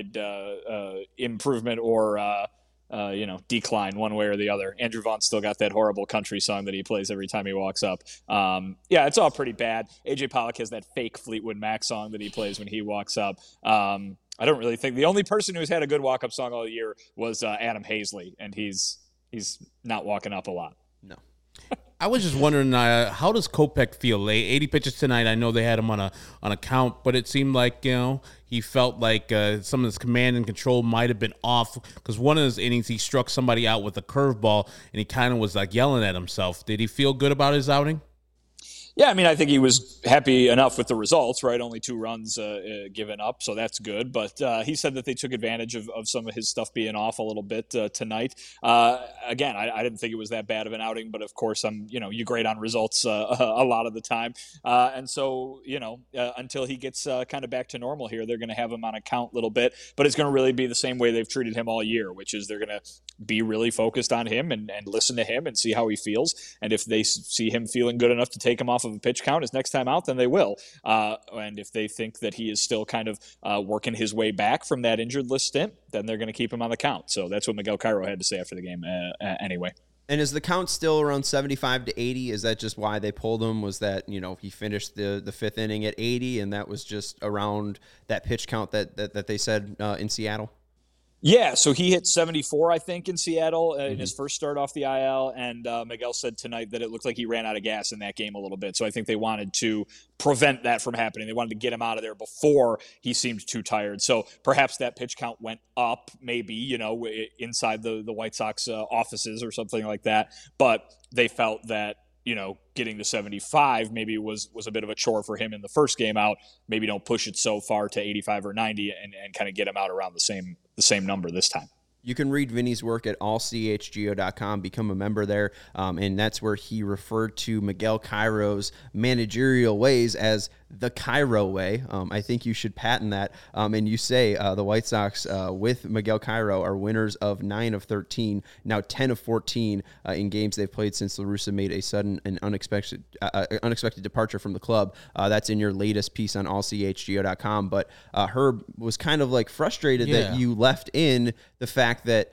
improvement or uh, you know, decline one way or the other. Andrew Vaughn still got that horrible country song that he plays every time he walks up. Um, yeah, it's all pretty bad. AJ Pollock has that fake Fleetwood Mac song that he plays when he walks up. Um, I don't really think the only person who's had a good walk up song all year was uh, Adam Haseley, and he's he's not walking up a lot. No. I was just wondering, uh, how does Kopech feel? 80 pitches tonight. I know they had him on a on a count, but it seemed like you know he felt like uh, some of his command and control might have been off because one of his innings he struck somebody out with a curveball and he kind of was like yelling at himself. Did he feel good about his outing? Yeah, I mean, I think he was happy enough with the results, right? Only two runs uh, uh, given up, so that's good. But uh, he said that they took advantage of, of some of his stuff being off a little bit uh, tonight. Uh, again, I, I, didn't think it was that bad of an outing, but of course, I'm you know you grade on results uh, a lot of the time, and so you know until he gets kind of back to normal here, they're going to have him on a count a little bit, but it's going to really be the same way they've treated him all year, which is they're going to be really focused on him and, and listen to him and see how he feels, and if they see him feeling good enough to take him off of a pitch count his next time out, then they will. Uh, and if they think that he is still kind of uh, working his way back from that injured list stint, then they're going to keep him on the count. So that's what Miguel Cairo had to say after the game, uh, anyway. And is the count still around 75 to 80? Is that just why they pulled him? Was that, you know, he finished the, the fifth inning at 80 and that was just around that pitch count that, that, that they said uh, in Seattle? Yeah, so he hit 74, I think, in Seattle uh, mm-hmm. in his first start off the IL. And uh, Miguel said tonight that it looked like he ran out of gas in that game a little bit. So I think they wanted to prevent that from happening. They wanted to get him out of there before he seemed too tired. So perhaps that pitch count went up, maybe, you know, inside the, the White Sox uh, offices or something like that. But they felt that you know, getting to 75 maybe was was a bit of a chore for him in the first game out. Maybe don't push it so far to 85 or 90 and, and kind of get him out around the same the same number this time. You can read Vinnie's work at allchgo.com, become a member there. Um, and that's where he referred to Miguel Cairo's managerial ways as the Cairo way. Um, I think you should patent that. Um, and you say uh, the White Sox uh, with Miguel Cairo are winners of 9 of 13, now 10 of 14 uh, in games they've played since La Russa made a sudden and unexpected uh, uh, unexpected departure from the club. Uh, that's in your latest piece on allchgo.com. But Herb was kind of like frustrated yeah. that you left in the fact that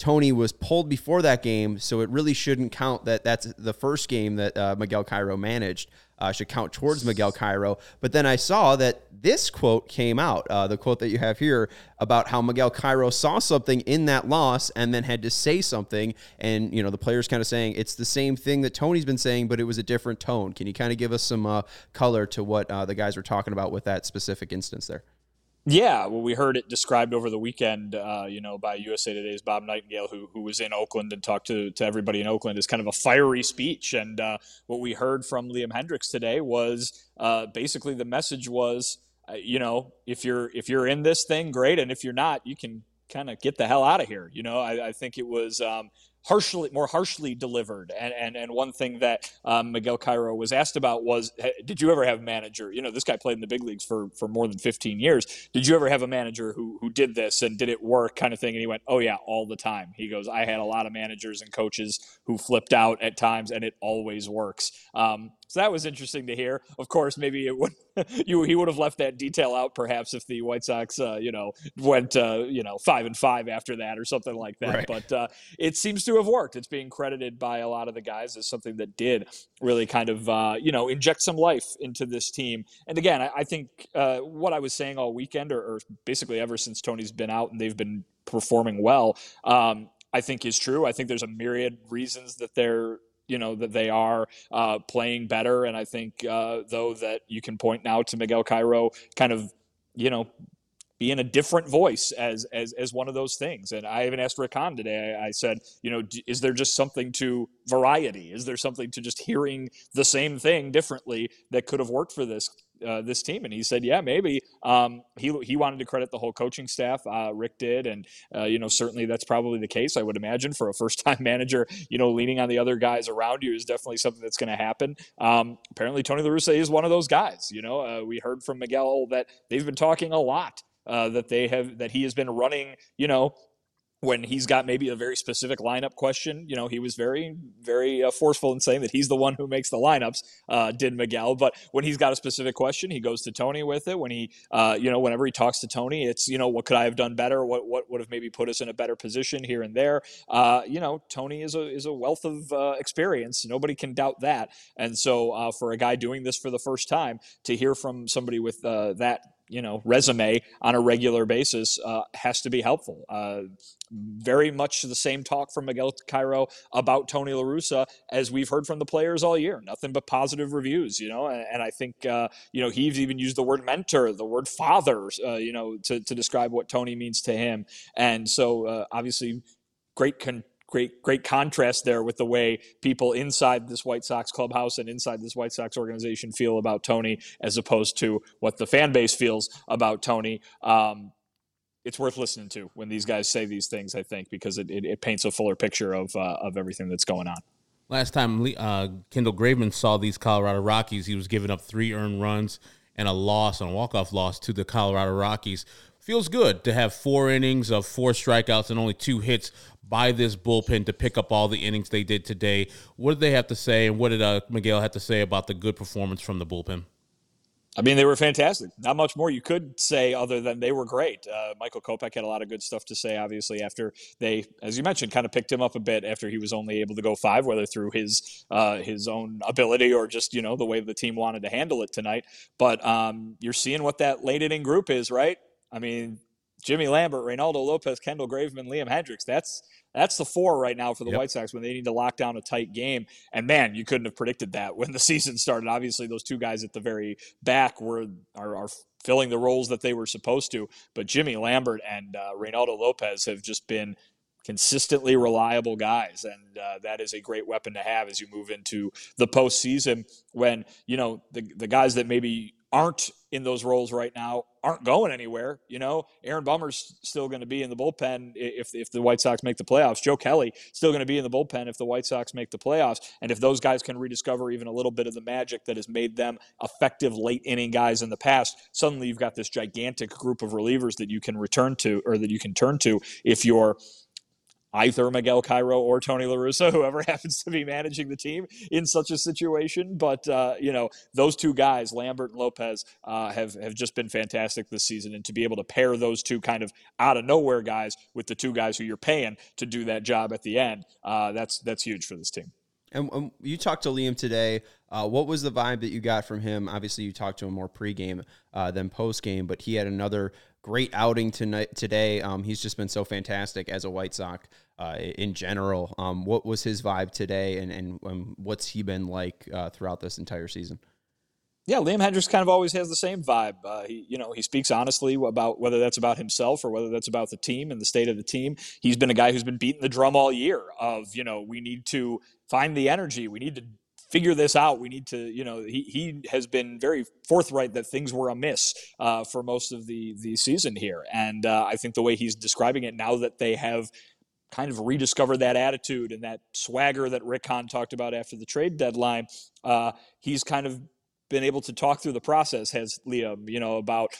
Tony was pulled before that game, so it really shouldn't count that that's the first game that uh, Miguel Cairo managed. Uh, should count towards Miguel Cairo. But then I saw that this quote came out, uh, the quote that you have here about how Miguel Cairo saw something in that loss and then had to say something. And, you know, the players kind of saying it's the same thing that Tony's been saying, but it was a different tone. Can you kind of give us some uh, color to what uh, the guys were talking about with that specific instance there? Yeah, well, we heard it described over the weekend, uh, you know, by USA Today's Bob Nightingale, who who was in Oakland and talked to to everybody in Oakland, as kind of a fiery speech. And uh, what we heard from Liam Hendriks today was uh, basically the message was, uh, you know, if you're if you're in this thing, great, and if you're not, you can kind of get the hell out of here. You know, I, I think it was um, harshly more harshly delivered. And and, and one thing that um, Miguel Cairo was asked about was did you ever have a manager? You know this guy played in the big leagues for for more than 15 years. Did you ever have a manager who who did this and did it work? kind of thing. And he went oh yeah all the time. He goes I had a lot of managers and coaches who flipped out at times and it always works. Um, so that was interesting to hear. Of course, maybe it would you he would have left that detail out perhaps if the White Sox uh, you know went uh, you know five and five after that or something like that. Right. But uh, it seems to have worked. It's being credited by a lot of the guys as something that did really kind of uh, you know inject some life into this team. And again, I, I think uh, what I was saying all weekend, or, or, basically ever since Tony's been out and they've been performing well. Um, I think is true. I think there's a myriad reasons that they're you know that they are uh, playing better. And I think uh, though that you can point now to Miguel Cairo kind of you know being a different voice as as as one of those things. And I even asked Rick Hahn today. I, I said, you know, is there just something to variety? Is there something to just hearing the same thing differently that could have worked for this uh, this team? And he said, yeah, maybe. Um, he he wanted to credit the whole coaching staff. Uh, Rick did, and uh, you know certainly that's probably the case. I would imagine for a first time manager, you know, leaning on the other guys around you is definitely something that's going to happen. Um, apparently, Tony La Russa is one of those guys. You know, uh, we heard from Miguel that they've been talking a lot. Uh, that they have that he has been running you know when he's got maybe a very specific lineup question, you know, he was very, very uh, forceful in saying that he's the one who makes the lineups, uh, did Miguel. But when he's got a specific question, he goes to Tony with it. When he, uh, you know, whenever he talks to Tony, it's, you know, what could I have done better? What, what would have maybe put us in a better position here and there? Uh, you know, Tony is a, is a wealth of uh, experience. Nobody can doubt that. And so uh, for a guy doing this for the first time to hear from somebody with that you know resume on a regular basis uh, has to be helpful. Uh, very much the same talk from Miguel Cairo about Tony La Russa as we've heard from the players all year. Nothing but positive reviews, you know. And, and I think uh, you know he's even used the word mentor, the word father, uh, you know, to to describe what Tony means to him. And so uh, obviously, great con- great great contrast there with the way people inside this White Sox clubhouse and inside this White Sox organization feel about Tony, as opposed to what the fan base feels about Tony. Um, it's worth listening to when these guys say these things. I think because it, it, it paints a fuller picture of uh, of everything that's going on. Last time uh, Kendall Graveman saw these Colorado Rockies, he was giving up three earned runs and a loss, and a walk off loss to the Colorado Rockies. Feels good to have four innings of four strikeouts and only two hits by this bullpen to pick up all the innings they did today. What did they have to say, and what did uh, Miguel have to say about the good performance from the bullpen? I mean, they were fantastic. Not much more you could say other than they were great. Uh, Michael Kopech had a lot of good stuff to say, obviously, after they, as you mentioned, kind of picked him up a bit after he was only able to go five, whether through his uh, his own ability or just, you know, the way the team wanted to handle it tonight. But um, you're seeing what that late inning group is, right? I mean, Jimmy Lambert, Reynaldo Lopez, Kendall Graveman, Liam Hendriks. That's that's the four right now for the yep. White Sox when they need to lock down a tight game. And man, you couldn't have predicted that when the season started. Obviously, those two guys at the very back were are, are filling the roles that they were supposed to. But Jimmy Lambert and uh, Reynaldo Lopez have just been consistently reliable guys, and uh, that is a great weapon to have as you move into the postseason. When you know the the guys that maybe aren't in those roles right now aren't going anywhere. You know, Aaron Bummer's still going to be in the bullpen if, if the White Sox make the playoffs. Joe Kelly still going to be in the bullpen if the White Sox make the playoffs. And if those guys can rediscover even a little bit of the magic that has made them effective late inning guys in the past, suddenly you've got this gigantic group of relievers that you can return to or that you can turn to if you're either Miguel Cairo or Tony La Russa, whoever happens to be managing the team in such a situation. But uh, you know, those two guys, Lambert and Lopez, uh, have have just been fantastic this season, and to be able to pair those two kind of out of nowhere guys with the two guys who you're paying to do that job at the end, uh, that's that's huge for this team. And um, you talked to Liam today. Uh, what was the vibe that you got from him? Obviously, you talked to him more pregame uh, than postgame, but he had another great outing tonight today. Um, he's just been so fantastic as a White Sox uh, in general. Um, what was his vibe today, and and um, what's he been like uh, throughout this entire season? Yeah, Liam Hendriks kind of always has the same vibe. Uh, he, you know, he speaks honestly about whether that's about himself or whether that's about the team and the state of the team. He's been a guy who's been beating the drum all year of, you know, we need to find the energy. We need to figure this out. We need to, you know, he, he has been very forthright that things were amiss uh, for most of the the season here, and uh, I think the way he's describing it now that they have kind of rediscovered that attitude and that swagger that Rick Hahn talked about after the trade deadline, uh, he's kind of been able to talk through the process. Has Liam, you know, about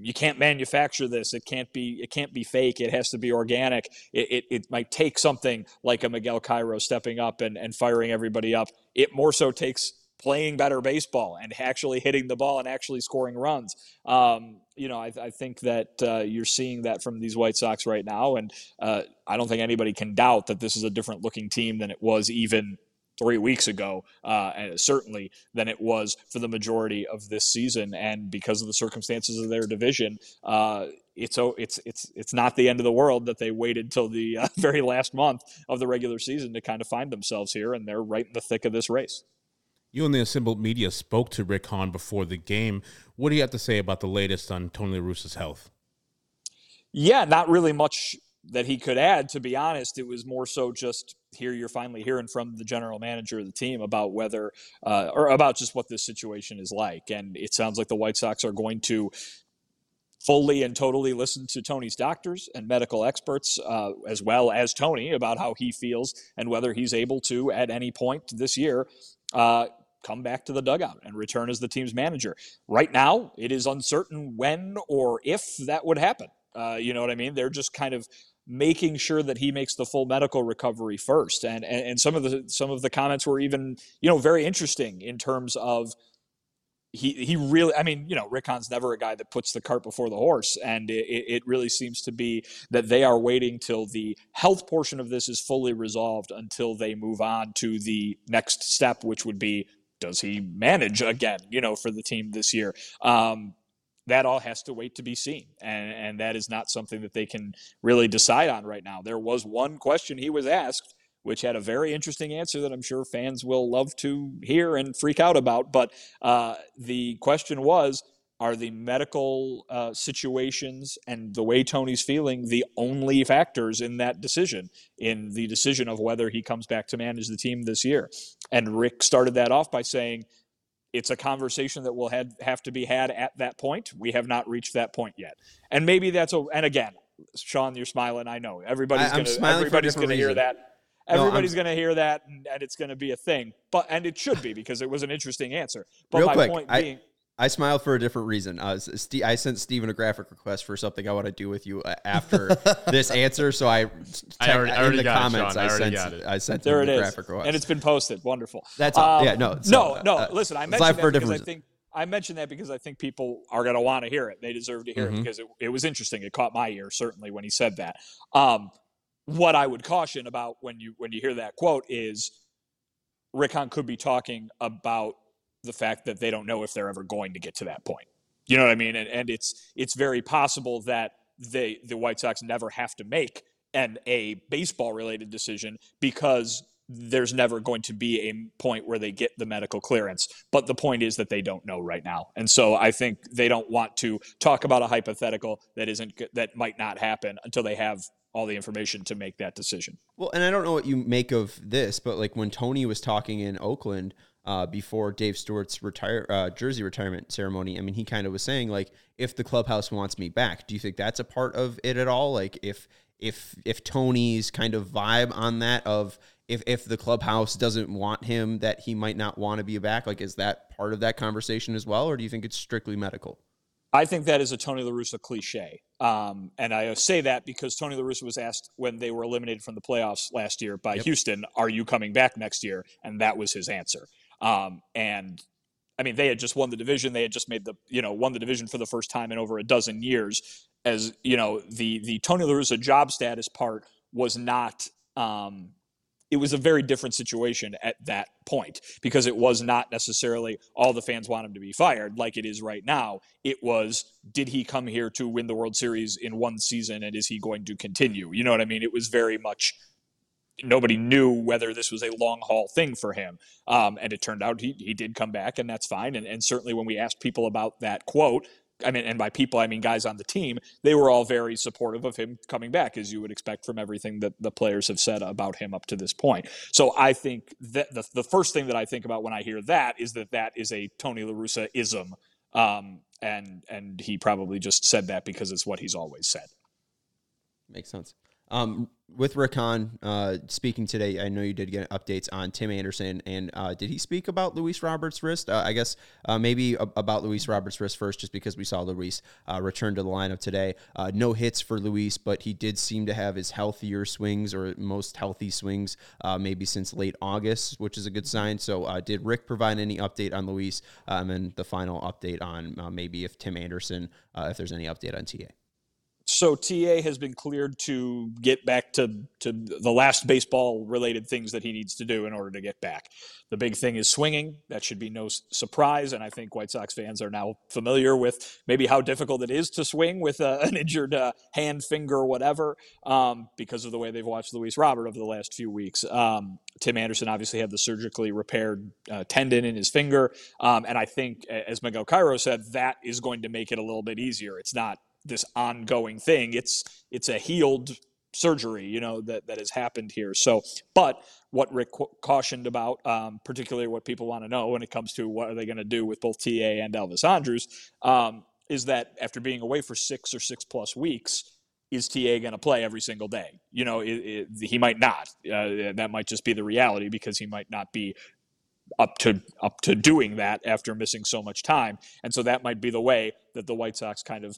you can't manufacture this. It can't be. It can't be fake. It has to be organic. It, it, it, might take something like a Miguel Cairo stepping up and, and firing everybody up. It more so takes playing better baseball and actually hitting the ball and actually scoring runs. Um, you know, I, I think that uh, you're seeing that from these White Sox right now, and uh, I don't think anybody can doubt that this is a different looking team than it was even three weeks ago, uh, certainly than it was for the majority of this season. And because of the circumstances of their division, uh, it's it's it's it's not the end of the world that they waited till the uh, very last month of the regular season to kind of find themselves here, and they're right in the thick of this race. You and the assembled media spoke to Rick Hahn before the game. What do you have to say about the latest on Tony La Russa's health? Yeah, not really much that he could add. To be honest, it was more so just here you're finally hearing from the general manager of the team about whether uh, or about just what this situation is like. And it sounds like the White Sox are going to fully and totally listen to Tony's doctors and medical experts, uh, as well as Tony, about how he feels and whether he's able to, at any point this year, uh, come back to the dugout and return as the team's manager. Right now, it is uncertain when or if that would happen. Uh, you know what I mean? They're just kind of making sure that he makes the full medical recovery first. And, and, and some of the some of the comments were even you know very interesting in terms of he he really I mean you know Rick Hahn's never a guy that puts the cart before the horse, and it, it really seems to be that they are waiting till the health portion of this is fully resolved until they move on to the next step, which would be does he manage again you know for the team this year. Um, that all has to wait to be seen. And, and that is not something that they can really decide on right now. There was one question he was asked, which had a very interesting answer that I'm sure fans will love to hear and freak out about. But uh, the question was Are the medical uh, situations and the way Tony's feeling the only factors in that decision, in the decision of whether he comes back to manage the team this year? And Rick started that off by saying, it's a conversation that will have, have to be had at that point. We have not reached that point yet. And maybe that's a, and again, Sean, you're smiling. I know everybody's going to, everybody's going to hear that. Everybody's no, going to hear that and, and it's going to be a thing, but, and it should be because it was an interesting answer. But Real my quick, point I, being, I smiled for a different reason. Uh, St- I sent Steven a graphic request for something I want to do with you uh, after this answer. So I, I already, I already in the comments it, I, I, sent it. it. I sent there it is, graphic request. and it's been posted. Wonderful. That's all. Um, yeah, no, so, no, no. Uh, listen, I mentioned that because I think I mentioned that because I think people are going to want to hear it. They deserve to hear Mhm. it because it, it was interesting. It caught my ear certainly when he said that. Um, what I would caution about when you when you hear that quote is Rick Hahn could be talking about the fact that they don't know if they're ever going to get to that point. You know what I mean? And, and it's it's very possible that they the White Sox never have to make an a baseball related decision because there's never going to be a point where they get the medical clearance. But the point is that they don't know right now, and so I think they don't want to talk about a hypothetical that isn't that might not happen until they have all the information to make that decision. Well, and I don't know what you make of this, but like when Tony was talking in Oakland uh, before Dave Stewart's retire uh, jersey retirement ceremony, I mean, he kind of was saying like, if the clubhouse wants me back, do you think that's a part of it at all? Like, if if if Tony's kind of vibe on that of if if the clubhouse doesn't want him, that he might not want to be back, like, is that part of that conversation as well, or do you think it's strictly medical? I think that is a Tony La Russa cliche. Um, and I say that because Tony La Russa was asked when they were eliminated from the playoffs last year by Houston, are you coming back next year? And that was his answer. Um, and I mean, they had just won the division. They had just made the, you know, won the division for the first time in over a dozen years. As, you know, the, the Tony La Russa job status part was not, um, it was a very different situation at that point because it was not necessarily all the fans want him to be fired like it is right now. It was did he come here to win the World Series in one season and is he going to continue? You know what I mean? It was very much nobody knew whether this was a long haul thing for him. Um, and it turned out he, he did come back, and that's fine. And, and certainly when we asked people about that quote, I mean, and by people, I mean guys on the team, they were all very supportive of him coming back, as you would expect from everything that the players have said about him up to this point. So I think that the, the first thing that I think about when I hear that is that that is a Tony La Russa ism. Um, and, and he probably just said that because it's what he's always said. Makes sense. Um, with Rick Hahn, uh, speaking today, I know you did get updates on Tim Anderson, and uh, did he speak about Luis Robert's wrist? Uh, I guess uh, maybe a- about Luis Robert's wrist first, just because we saw Luis uh, return to the lineup today. Uh, no hits for Luis, but he did seem to have his healthier swings or most healthy swings, maybe since late August, which is a good sign. So, did Rick provide any update on Luis? Um, and the final update on maybe if Tim Anderson, if there's any update on TA. So TA has been cleared to get back to, to the last baseball related things that he needs to do in order to get back. The big thing is swinging. That should be no surprise. And I think White Sox fans are now familiar with maybe how difficult it is to swing with uh, an injured uh, hand, finger, whatever, um, because of the way they've watched Luis Robert over the last few weeks. Um, Tim Anderson obviously had the surgically repaired uh, tendon in his finger. Um, and I think, as Miguel Cairo said, that is going to make it a little bit easier. It's not this ongoing thing. It's it's a healed surgery, you know, that that has happened here. So, but what Rick cautioned about, um, particularly what people want to know when it comes to what are they going to do with both TA and Elvis Andrus, um, is that after being away for six or six plus weeks, is TA going to play every single day? You know, it, it, he might not. Uh, that might just be the reality because he might not be up to up to doing that after missing so much time, and so that might be the way that the White Sox kind of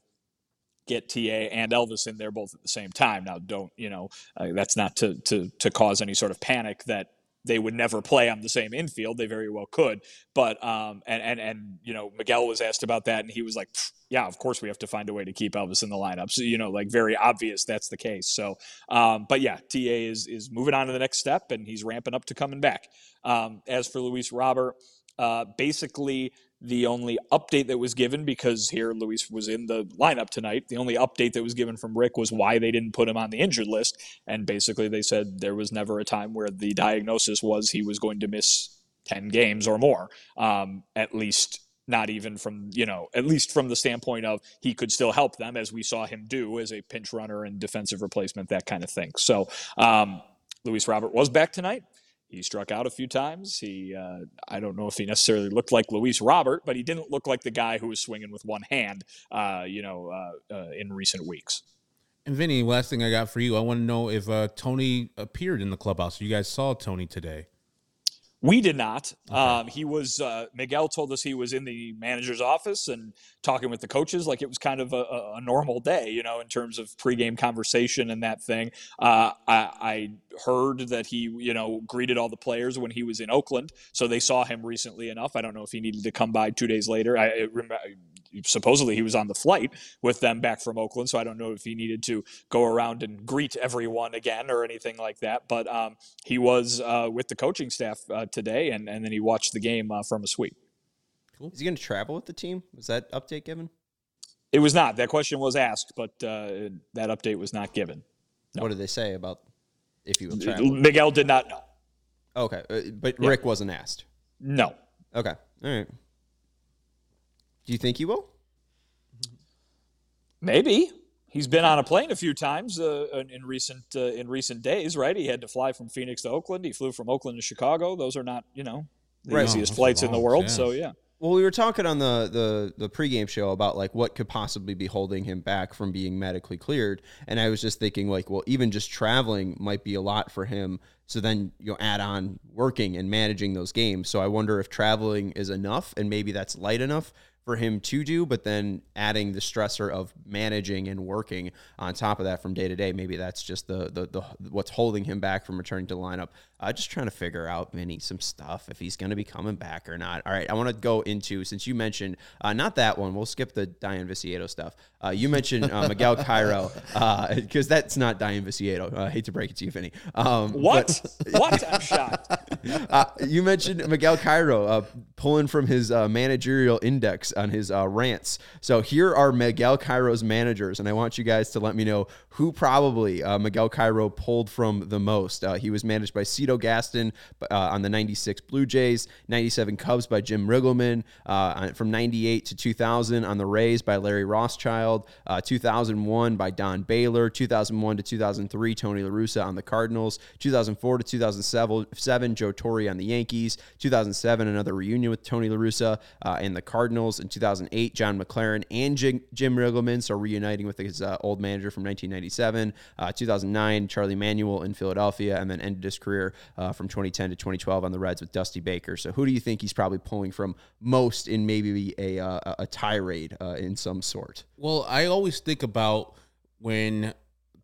get TA and Elvis in there both at the same time. Now, don't you know? Uh, that's not to to to cause any sort of panic that they would never play on the same infield. They very well could, but um, and and and you know, Miguel was asked about that, and he was like, "Yeah, of course we have to find a way to keep Elvis in the lineup." So you know, like very obvious that's the case. So, um, but yeah, TA is is moving on to the next step, and he's ramping up to coming back. Um, as for Luis Robert, uh, basically the only update that was given because here Luis was in the lineup tonight. The only update that was given from Rick was why they didn't put him on the injured list, and basically they said there was never a time where the diagnosis was he was going to miss ten games or more, um, at least. Not even from you know, at least from the standpoint of he could still help them, as we saw him do as a pinch runner and defensive replacement, that kind of thing. So, um, Luis Robert was back tonight he struck out a few times. He, uh, I don't know if he necessarily looked like Luis Robert, but he didn't look like the guy who was swinging with one hand, uh, you know, uh, uh, in recent weeks. And Vinnie, last thing I got for you, I want to know if uh, Tony appeared in the clubhouse. You guys saw Tony today. We did not. Um, he was uh, Miguel told us he was in the manager's office and talking with the coaches like it was kind of a, a normal day, you know, in terms of pregame conversation and that thing. Uh, I, I, heard that he, you know, greeted all the players when he was in Oakland, so they saw him recently enough. I don't know if he needed to come by two days later. I, I supposedly he was on the flight with them back from Oakland, so I don't know if he needed to go around and greet everyone again or anything like that. But um, he was uh, with the coaching staff uh, today, and, and then he watched the game uh, from a suite. Cool. Is he going to travel with the team? Was that update given? It was not. That question was asked, but uh, that update was not given. No. What did they say about if he will travel? Miguel did not know. Okay, uh, but yeah. Rick wasn't asked. No. Okay. All right. Do you think he will? Maybe. He's been on a plane a few times uh, in recent uh, in recent days, right? He had to fly from Phoenix to Oakland. He flew from Oakland to Chicago. Those are not, you know, the right. easiest no, flights long, in the world. Yeah. So yeah. Well, we were talking on the, the the pregame show about like what could possibly be holding him back from being medically cleared, and I was just thinking like, well, even just traveling might be a lot for him. So then you know, add on working and managing those games. So I wonder if traveling is enough, and maybe that's light enough for him to do, but then adding the stressor of managing and working on top of that from day to day, maybe that's just the the, the what's holding him back from returning to the lineup. Uh, just trying to figure out, Vinnie, some stuff if he's going to be coming back or not. All right, I want to go into since you mentioned uh, not that one. We'll skip the Dayan Viciedo stuff. Uh, you mentioned uh, Miguel Cairo because uh, that's not Dayan Viciedo. I hate to break it to you, Vinnie. Um, what? What? I'm shocked. Uh, you mentioned Miguel Cairo pulling from his managerial index on his rants. So here are Miguel Cairo's managers, and I want you guys to let me know who probably Miguel Cairo pulled from the most. he was managed by Cito Gaston uh, on the 96 Blue Jays, 97 Cubs by Jim Riggleman, uh, from 98 to 2000 on the Rays by Larry Rothschild, uh, 2001 by Don Baylor, 2001 to 2003 Tony La Russa on the Cardinals, 2004 to 2007 Joe Torre on the Yankees, 2007 another reunion with Tony La Russa uh, and the Cardinals, in 2008 John McLaren and Jim, Jim Riggleman, so reuniting with his uh, old manager from 1997, uh, 2009 Charlie Manuel in Philadelphia, and then ended his career uh, from 2010 to 2012 on the Reds with Dusty Baker. So who do you think he's probably pulling from most in maybe a uh, a tirade in some sort? Well, I always think about when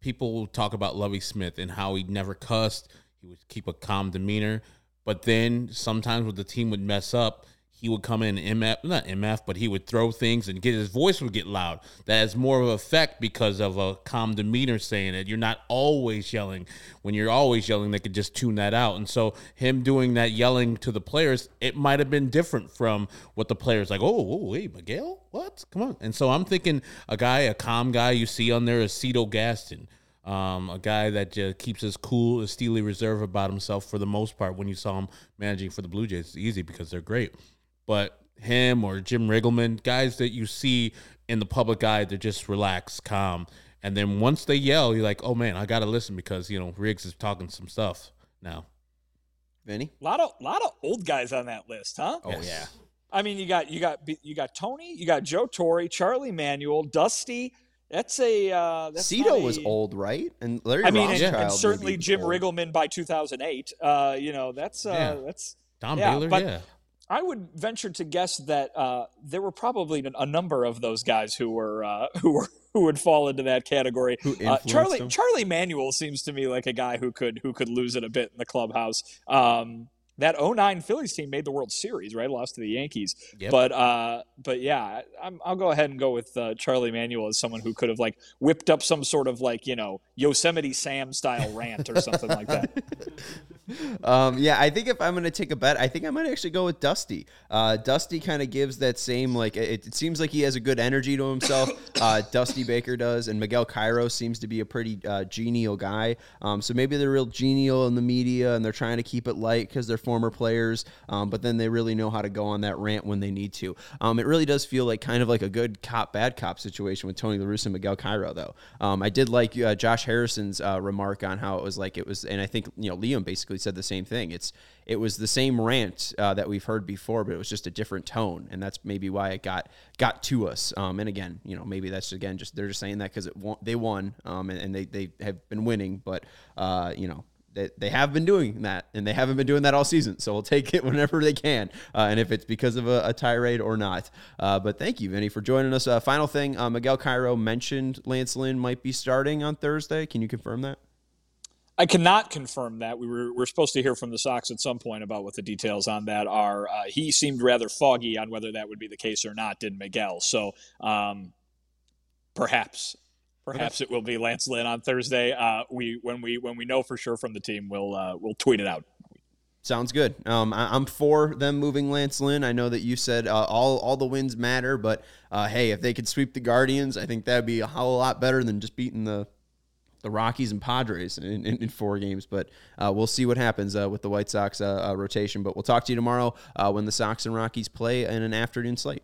people talk about Lovie Smith and how he never cussed, he would keep a calm demeanor, but then sometimes when the team would mess up, he would come in MF, not MF, but he would throw things and get his voice would get loud. That has more of an effect because of a calm demeanor saying it. You're not always yelling. When you're always yelling, they could just tune that out. And so him doing that yelling to the players, it might have been different from what the players like, oh, oh wait, Miguel? What? Come on. And so I'm thinking a guy, a calm guy you see on there is Cito Gaston. Um, a guy that just keeps his cool, a steely reserve about himself for the most part. When you saw him managing for the Blue Jays, it's easy because they're great but him or Jim Riggleman, guys that you see in the public eye, they're just relaxed, calm. And then once they yell, you're like, oh man, I gotta listen because you know Riggs is talking some stuff now. Vinnie, a lot of lot of old guys on that list, huh? Oh yes. yeah. I mean, you got you got you got Tony, you got Joe Torre, Charlie Manuel, Dusty. That's a uh, that's Cito was old, right? And Larry I mean, and, and, certainly Jim old. Riggleman by 2008. Uh, you know, that's uh, yeah. that's Don yeah, Baylor. But, yeah, I would venture to guess that uh, there were probably a number of those guys who were uh, who were who would fall into that category. Uh, Charlie them? Charlie Manuel seems to me like a guy who could who could lose it a bit in the clubhouse. Um, that 09 Phillies team made the World Series, right? Lost to the Yankees. Yep. But uh, but yeah, i will go ahead and go with uh, Charlie Manuel as someone who could have like whipped up some sort of like you know Yosemite Sam style rant or something like that. Um, yeah, I think if I'm going to take a bet, I think I might actually go with Dusty. Uh, Dusty kind of gives that same like it, it, seems like he has a good energy to himself. Uh, Dusty Baker does, and Miguel Cairo seems to be a pretty uh, genial guy. Um, so maybe they're real genial in the media, and they're trying to keep it light because they're former players. Um, but then they really know how to go on that rant when they need to. Um, it really does feel like kind of like a good cop bad cop situation with Tony La Russa and Miguel Cairo though. Um, I did like uh, Josh Harrison's uh, remark on how it was like it was, and I think you know Liam basically said the same thing. It's it was the same rant uh, that we've heard before, but it was just a different tone, and that's maybe why it got got to us. Um, and again, you know, maybe that's again just they're just saying that because it won, they won, um, and, and, they they have been winning, but uh, you know they, they have been doing that, and they haven't been doing that all season. So we'll take it whenever they can, uh, and if it's because of a, a tirade or not. Uh, but thank you, Vinnie, for joining us. Uh, final thing, uh, Miguel Cairo mentioned Lance Lynn might be starting on Thursday. Can you confirm that? I cannot confirm that. We were, we are supposed to hear from the Sox at some point about what the details on that are. Uh, he seemed rather foggy on whether that would be the case or not, did Miguel. So um, perhaps Perhaps it will be Lance Lynn on Thursday. Uh, we when we when we know for sure from the team, we'll uh, we'll tweet it out. Sounds good. Um, I, am for them moving Lance Lynn. I know that you said uh, all all the wins matter, but uh, hey, if they could sweep the Guardians, I think that'd be a whole lot better than just beating the the Rockies and Padres in, in, in four games. But uh, we'll see what happens uh, with the White Sox uh, uh, rotation. But we'll talk to you tomorrow uh, when the Sox and Rockies play in an afternoon slate.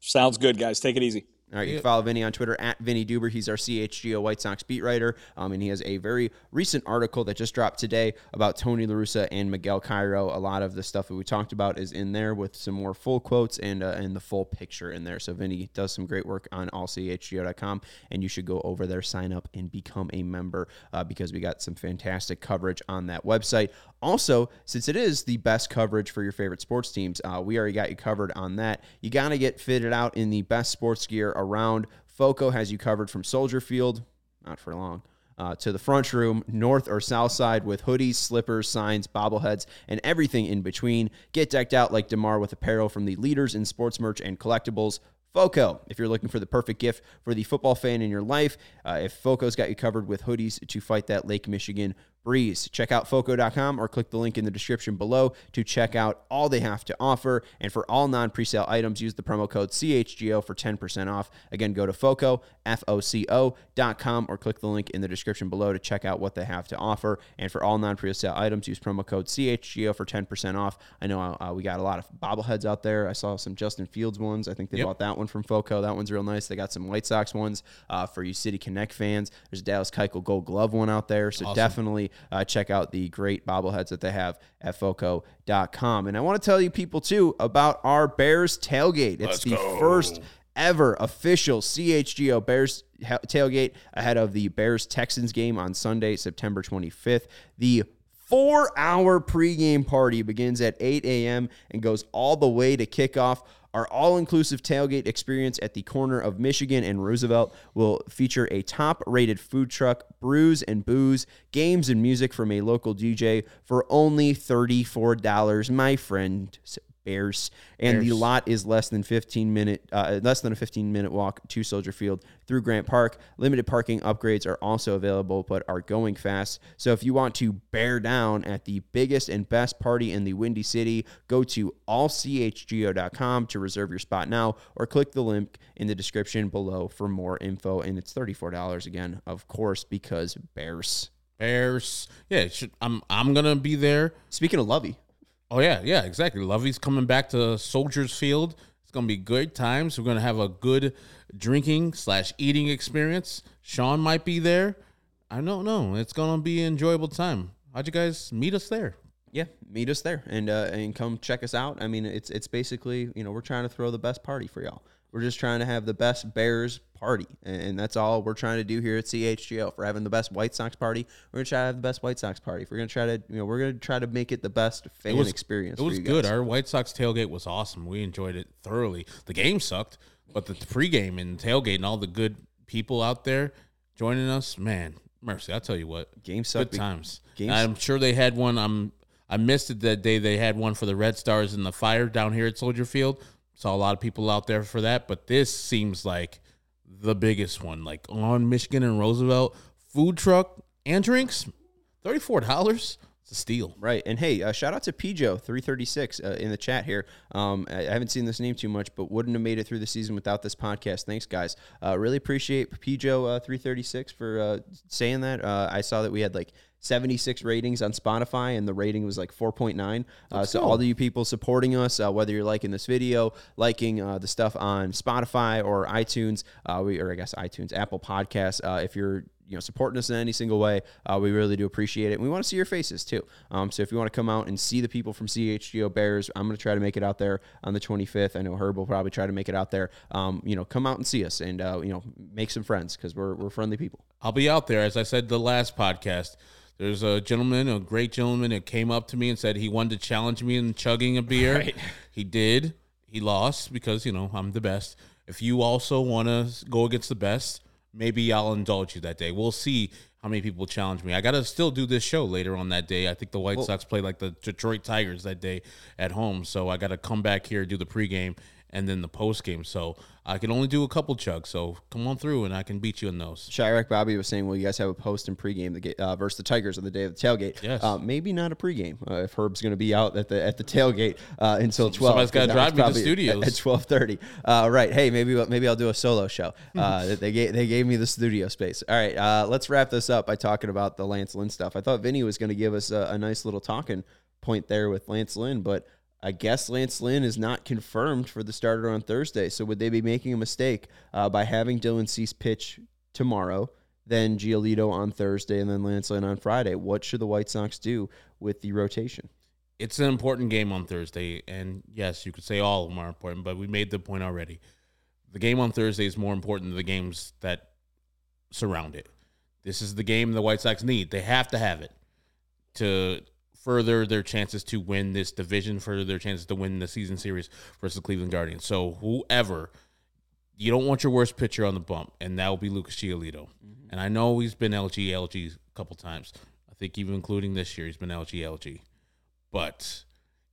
Sounds good, guys. Take it easy. All right, you can follow Vinnie on Twitter at Vinnie Duber. He's our CHGO White Sox beat writer, um, and he has a very recent article that just dropped today about Tony La Russa and Miguel Cairo. A lot of the stuff that we talked about is in there with some more full quotes and uh, and the full picture in there. So Vinnie does some great work on allchgo.com, and you should go over there, sign up, and become a member uh, because we got some fantastic coverage on that website. Also, since it is the best coverage for your favorite sports teams, uh, we already got you covered on that. You got to get fitted out in the best sports gear around. Foco has you covered from Soldier Field, not for long, uh, to the front room, north or south side, with hoodies, slippers, signs, bobbleheads, and everything in between. Get decked out like DeMar with apparel from the leaders in sports merch and collectibles. Foco, if you're looking for the perfect gift for the football fan in your life, uh, if Foco's got you covered with hoodies to fight that Lake Michigan breeze. Check out foco.com or click the link in the description below to check out all they have to offer. And for all non presale items, use the promo code CHGO for 10% off. Again, go to foco, F-O-C-O.com or click the link in the description below to check out what they have to offer. And for all non presale items, use promo code CHGO for 10% off. I know uh, we got a lot of bobbleheads out there. I saw some Justin Fields ones. I think they yep. bought that one from Foco. That one's real nice. They got some White Sox ones uh, for you City Connect fans. There's a Dallas Keuchel Gold Glove one out there. So awesome. definitely uh, check out the great bobbleheads that they have at foco.com. And I want to tell you people too about our Bears tailgate. It's Let's the go. first ever official CHGO Bears tailgate ahead of the Bears Texans game on Sunday, September 25th. The four hour pregame party begins at 8 a.m. and goes all the way to kickoff. Our all inclusive tailgate experience at the corner of Michigan and Roosevelt will feature a top rated food truck, brews and booze, games and music from a local DJ for only $34. My friend, Bears, and Bears. the lot is less than 15 minute, uh, less than a 15 minute walk to Soldier Field through Grant Park. Limited parking upgrades are also available, but are going fast. So if you want to bear down at the biggest and best party in the Windy City, go to allchgo.com to reserve your spot now, or click the link in the description below for more info. And it's $34 again, of course, because Bears. Bears. Yeah, should, I'm I'm gonna be there. Speaking of Lovie, Oh yeah, yeah, exactly. Lovie's coming back to Soldiers Field. It's gonna be good times. We're gonna have a good drinking slash eating experience. Sean might be there. I don't know. It's gonna be an enjoyable time. How'd you guys meet us there? Yeah, meet us there and uh, and come check us out. I mean, it's it's basically you know we're trying to throw the best party for y'all. We're just trying to have the best Bears party, and that's all we're trying to do here at CHGO. If we're having the best White Sox party, we're gonna try to have the best White Sox party. If we're gonna try to, you know, we're gonna try to make it the best fan it was, experience. It was good. Our White Sox tailgate was awesome. We enjoyed it thoroughly. The game sucked, but the pregame and tailgate and all the good people out there joining us, man, mercy. I'll tell you what, game sucked. Good times. Games. I'm sure they had one. I'm I missed it that day. They had one for the Red Stars and the Fire down here at Soldier Field. Saw a lot of people out there for that, but this seems like the biggest one. Like on Michigan and Roosevelt, food truck and drinks, thirty four dollars. It's a steal, right? And hey, uh, shout out to Pijo three thirty six uh, in the chat here. Um, I, I, haven't seen this name too much, but wouldn't have made it through the season without this podcast. Thanks, guys. Uh, really appreciate Pijo uh, three thirty six for uh, saying that. Uh, I saw that we had like 76 ratings on Spotify, and the rating was like 4.9. Uh, so, cool. all of you people supporting us, uh, whether you're liking this video, liking uh, the stuff on Spotify or iTunes, uh, we, or I guess iTunes, Apple Podcasts, uh, if you're you know supporting us in any single way uh, we really do appreciate it and we want to see your faces too um, so if you want to come out and see the people from chgo bears i'm going to try to make it out there on the 25th i know herb will probably try to make it out there um, you know come out and see us and uh, you know make some friends because we're, we're friendly people i'll be out there as i said the last podcast There's a gentleman, a great gentleman, that came up to me and said he wanted to challenge me in chugging a beer. Right. He did. He lost because you know I'm the best. If you also want to go against the best, maybe I'll indulge you that day. We'll see how many people challenge me. I got to still do this show later on that day. I think the White Sox play like the Detroit Tigers that day at home, so I got to come back here do the pregame and then the post game. So I can only do a couple chugs. So come on through and I can beat you in those. Shirek Bobby was saying, "Well, you guys have a post and pregame the uh, versus the Tigers on the day of the tailgate. Yes. Uh, maybe not a pregame uh, if Herb's going to be out at the at the tailgate uh, until twelve. Somebody's got to drive me to studios. at twelve thirty. Uh, right. Hey, maybe maybe I'll do a solo show. Uh, they gave they gave me the studio space. All right. Uh, let's wrap this up by talking about the Lance Lynn stuff. I thought Vinnie was going to give us a, a nice little talking point there with Lance Lynn, but. I guess Lance Lynn is not confirmed for the starter on Thursday. So would they be making a mistake uh, by having Dylan Cease pitch tomorrow, then Giolito on Thursday, and then Lance Lynn on Friday? What should the White Sox do with the rotation? It's an important game on Thursday, and yes, you could say all of them are important, but we made the point already. The game on Thursday is more important than the games that surround it. This is the game the White Sox need. They have to have it to further their chances to win this division, further their chances to win the season series versus the Cleveland Guardians. So whoever, you don't want your worst pitcher on the bump, and that will be Lucas Giolito. Mm-hmm. And I know he's been LG LG a couple times. I think even including this year, he's been LG LG. But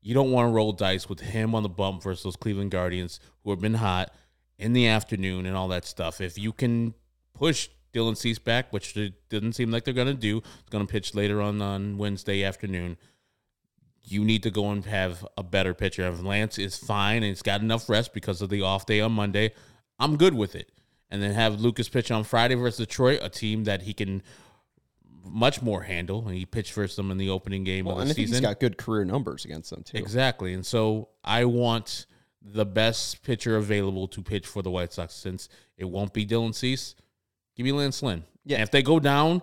you don't want to roll dice with him on the bump versus those Cleveland Guardians who have been hot in the afternoon and all that stuff. If you can push Dylan Cease back, which it didn't seem like they're going to do, it's going to pitch later on on Wednesday afternoon. You need to go and have a better pitcher. If Lance is fine and he's got enough rest because of the off day on Monday, I'm good with it. And then have Lucas pitch on Friday versus Detroit, a team that he can much more handle. And he pitched versus them in the opening game Well, of and the season. he's got good career numbers against them too. Exactly. And so I want the best pitcher available to pitch for the White Sox since it won't be Dylan Cease. Give me Lance Lynn. Yeah. And if they go down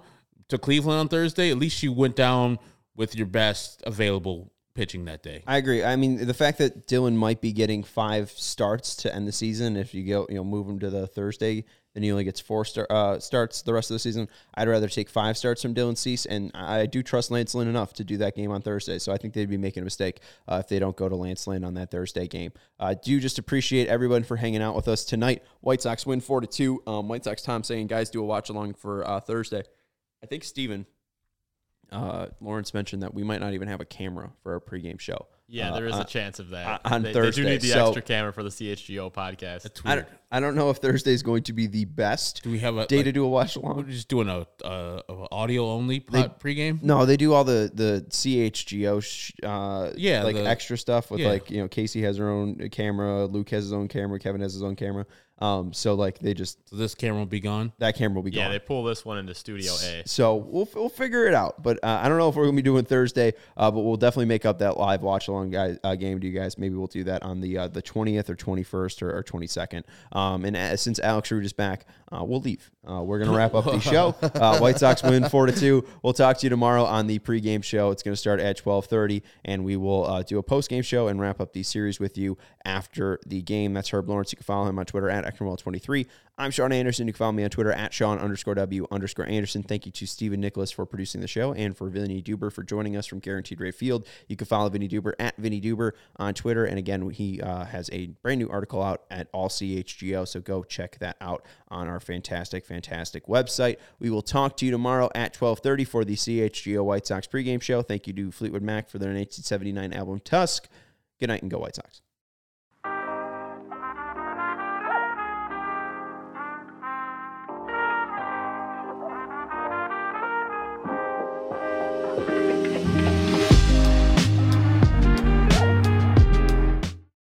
to Cleveland on Thursday, at least you went down with your best available pitching that day. I agree. I mean, the fact that Dylan might be getting five starts to end the season, if you go, you know, move him to the Thursday, then he only gets four star, uh, starts the rest of the season. I'd rather take five starts from Dylan Cease, and I do trust Lance Lynn enough to do that game on Thursday. So I think they'd be making a mistake uh, if they don't go to Lance Lynn on that Thursday game. I do just appreciate everyone for hanging out with us tonight. White Sox win four to two. Um, White Sox Tom saying, guys, do a watch along for uh, Thursday. I think Steven uh, Lawrence mentioned that we might not even have a camera for our pregame show. Yeah, Uh, there is on- a chance of that. on they, Thursday, They do need the so- extra camera for the CHGO podcast. That's I don't, I don't know if Thursday is going to be the best Do we have a day to do a watch along. We're just doing a, a, a audio only pod pregame. No, they do all the the CHGO, sh- uh, Yeah, like the- extra stuff with yeah. like you know Casey has her own camera, Luke has his own camera, Kevin has his own camera. Um, so like they just So this camera will be gone. that camera will be yeah, gone. Yeah, they pull this one into Studio A. So we'll we'll figure it out. But uh, I don't know if we're gonna be doing Thursday, uh, but we'll definitely make up that live watch along guy, uh, game to you guys. Maybe we'll do that on the uh, the twentieth or twenty first or twenty second. Um, and uh, since Alex Rude is back, uh, we'll leave. Uh, we're gonna wrap up the show. Uh, White Sox win four to two. We'll talk to you tomorrow on the pregame show. It's gonna start at twelve thirty, and we will uh, do a post game show and wrap up the series with you after the game. That's Herb Lawrence. You can follow him on Twitter at Ekronwell23. I'm Sean Anderson. You can follow me on Twitter at Sean underscore W underscore Anderson. Thank you to Stephen Nicholas for producing the show and for Vinnie Duber for joining us from Guaranteed Rate Field. You can follow Vinnie Duber at Vinnie Duber on Twitter. And again, he uh, has a brand new article out at All CHGO. So go check that out on our fantastic, fantastic website. We will talk to you tomorrow at 1230 for the CHGO White Sox pregame show. Thank you to Fleetwood Mac for their 1979 album Tusk. Good night and go White Sox.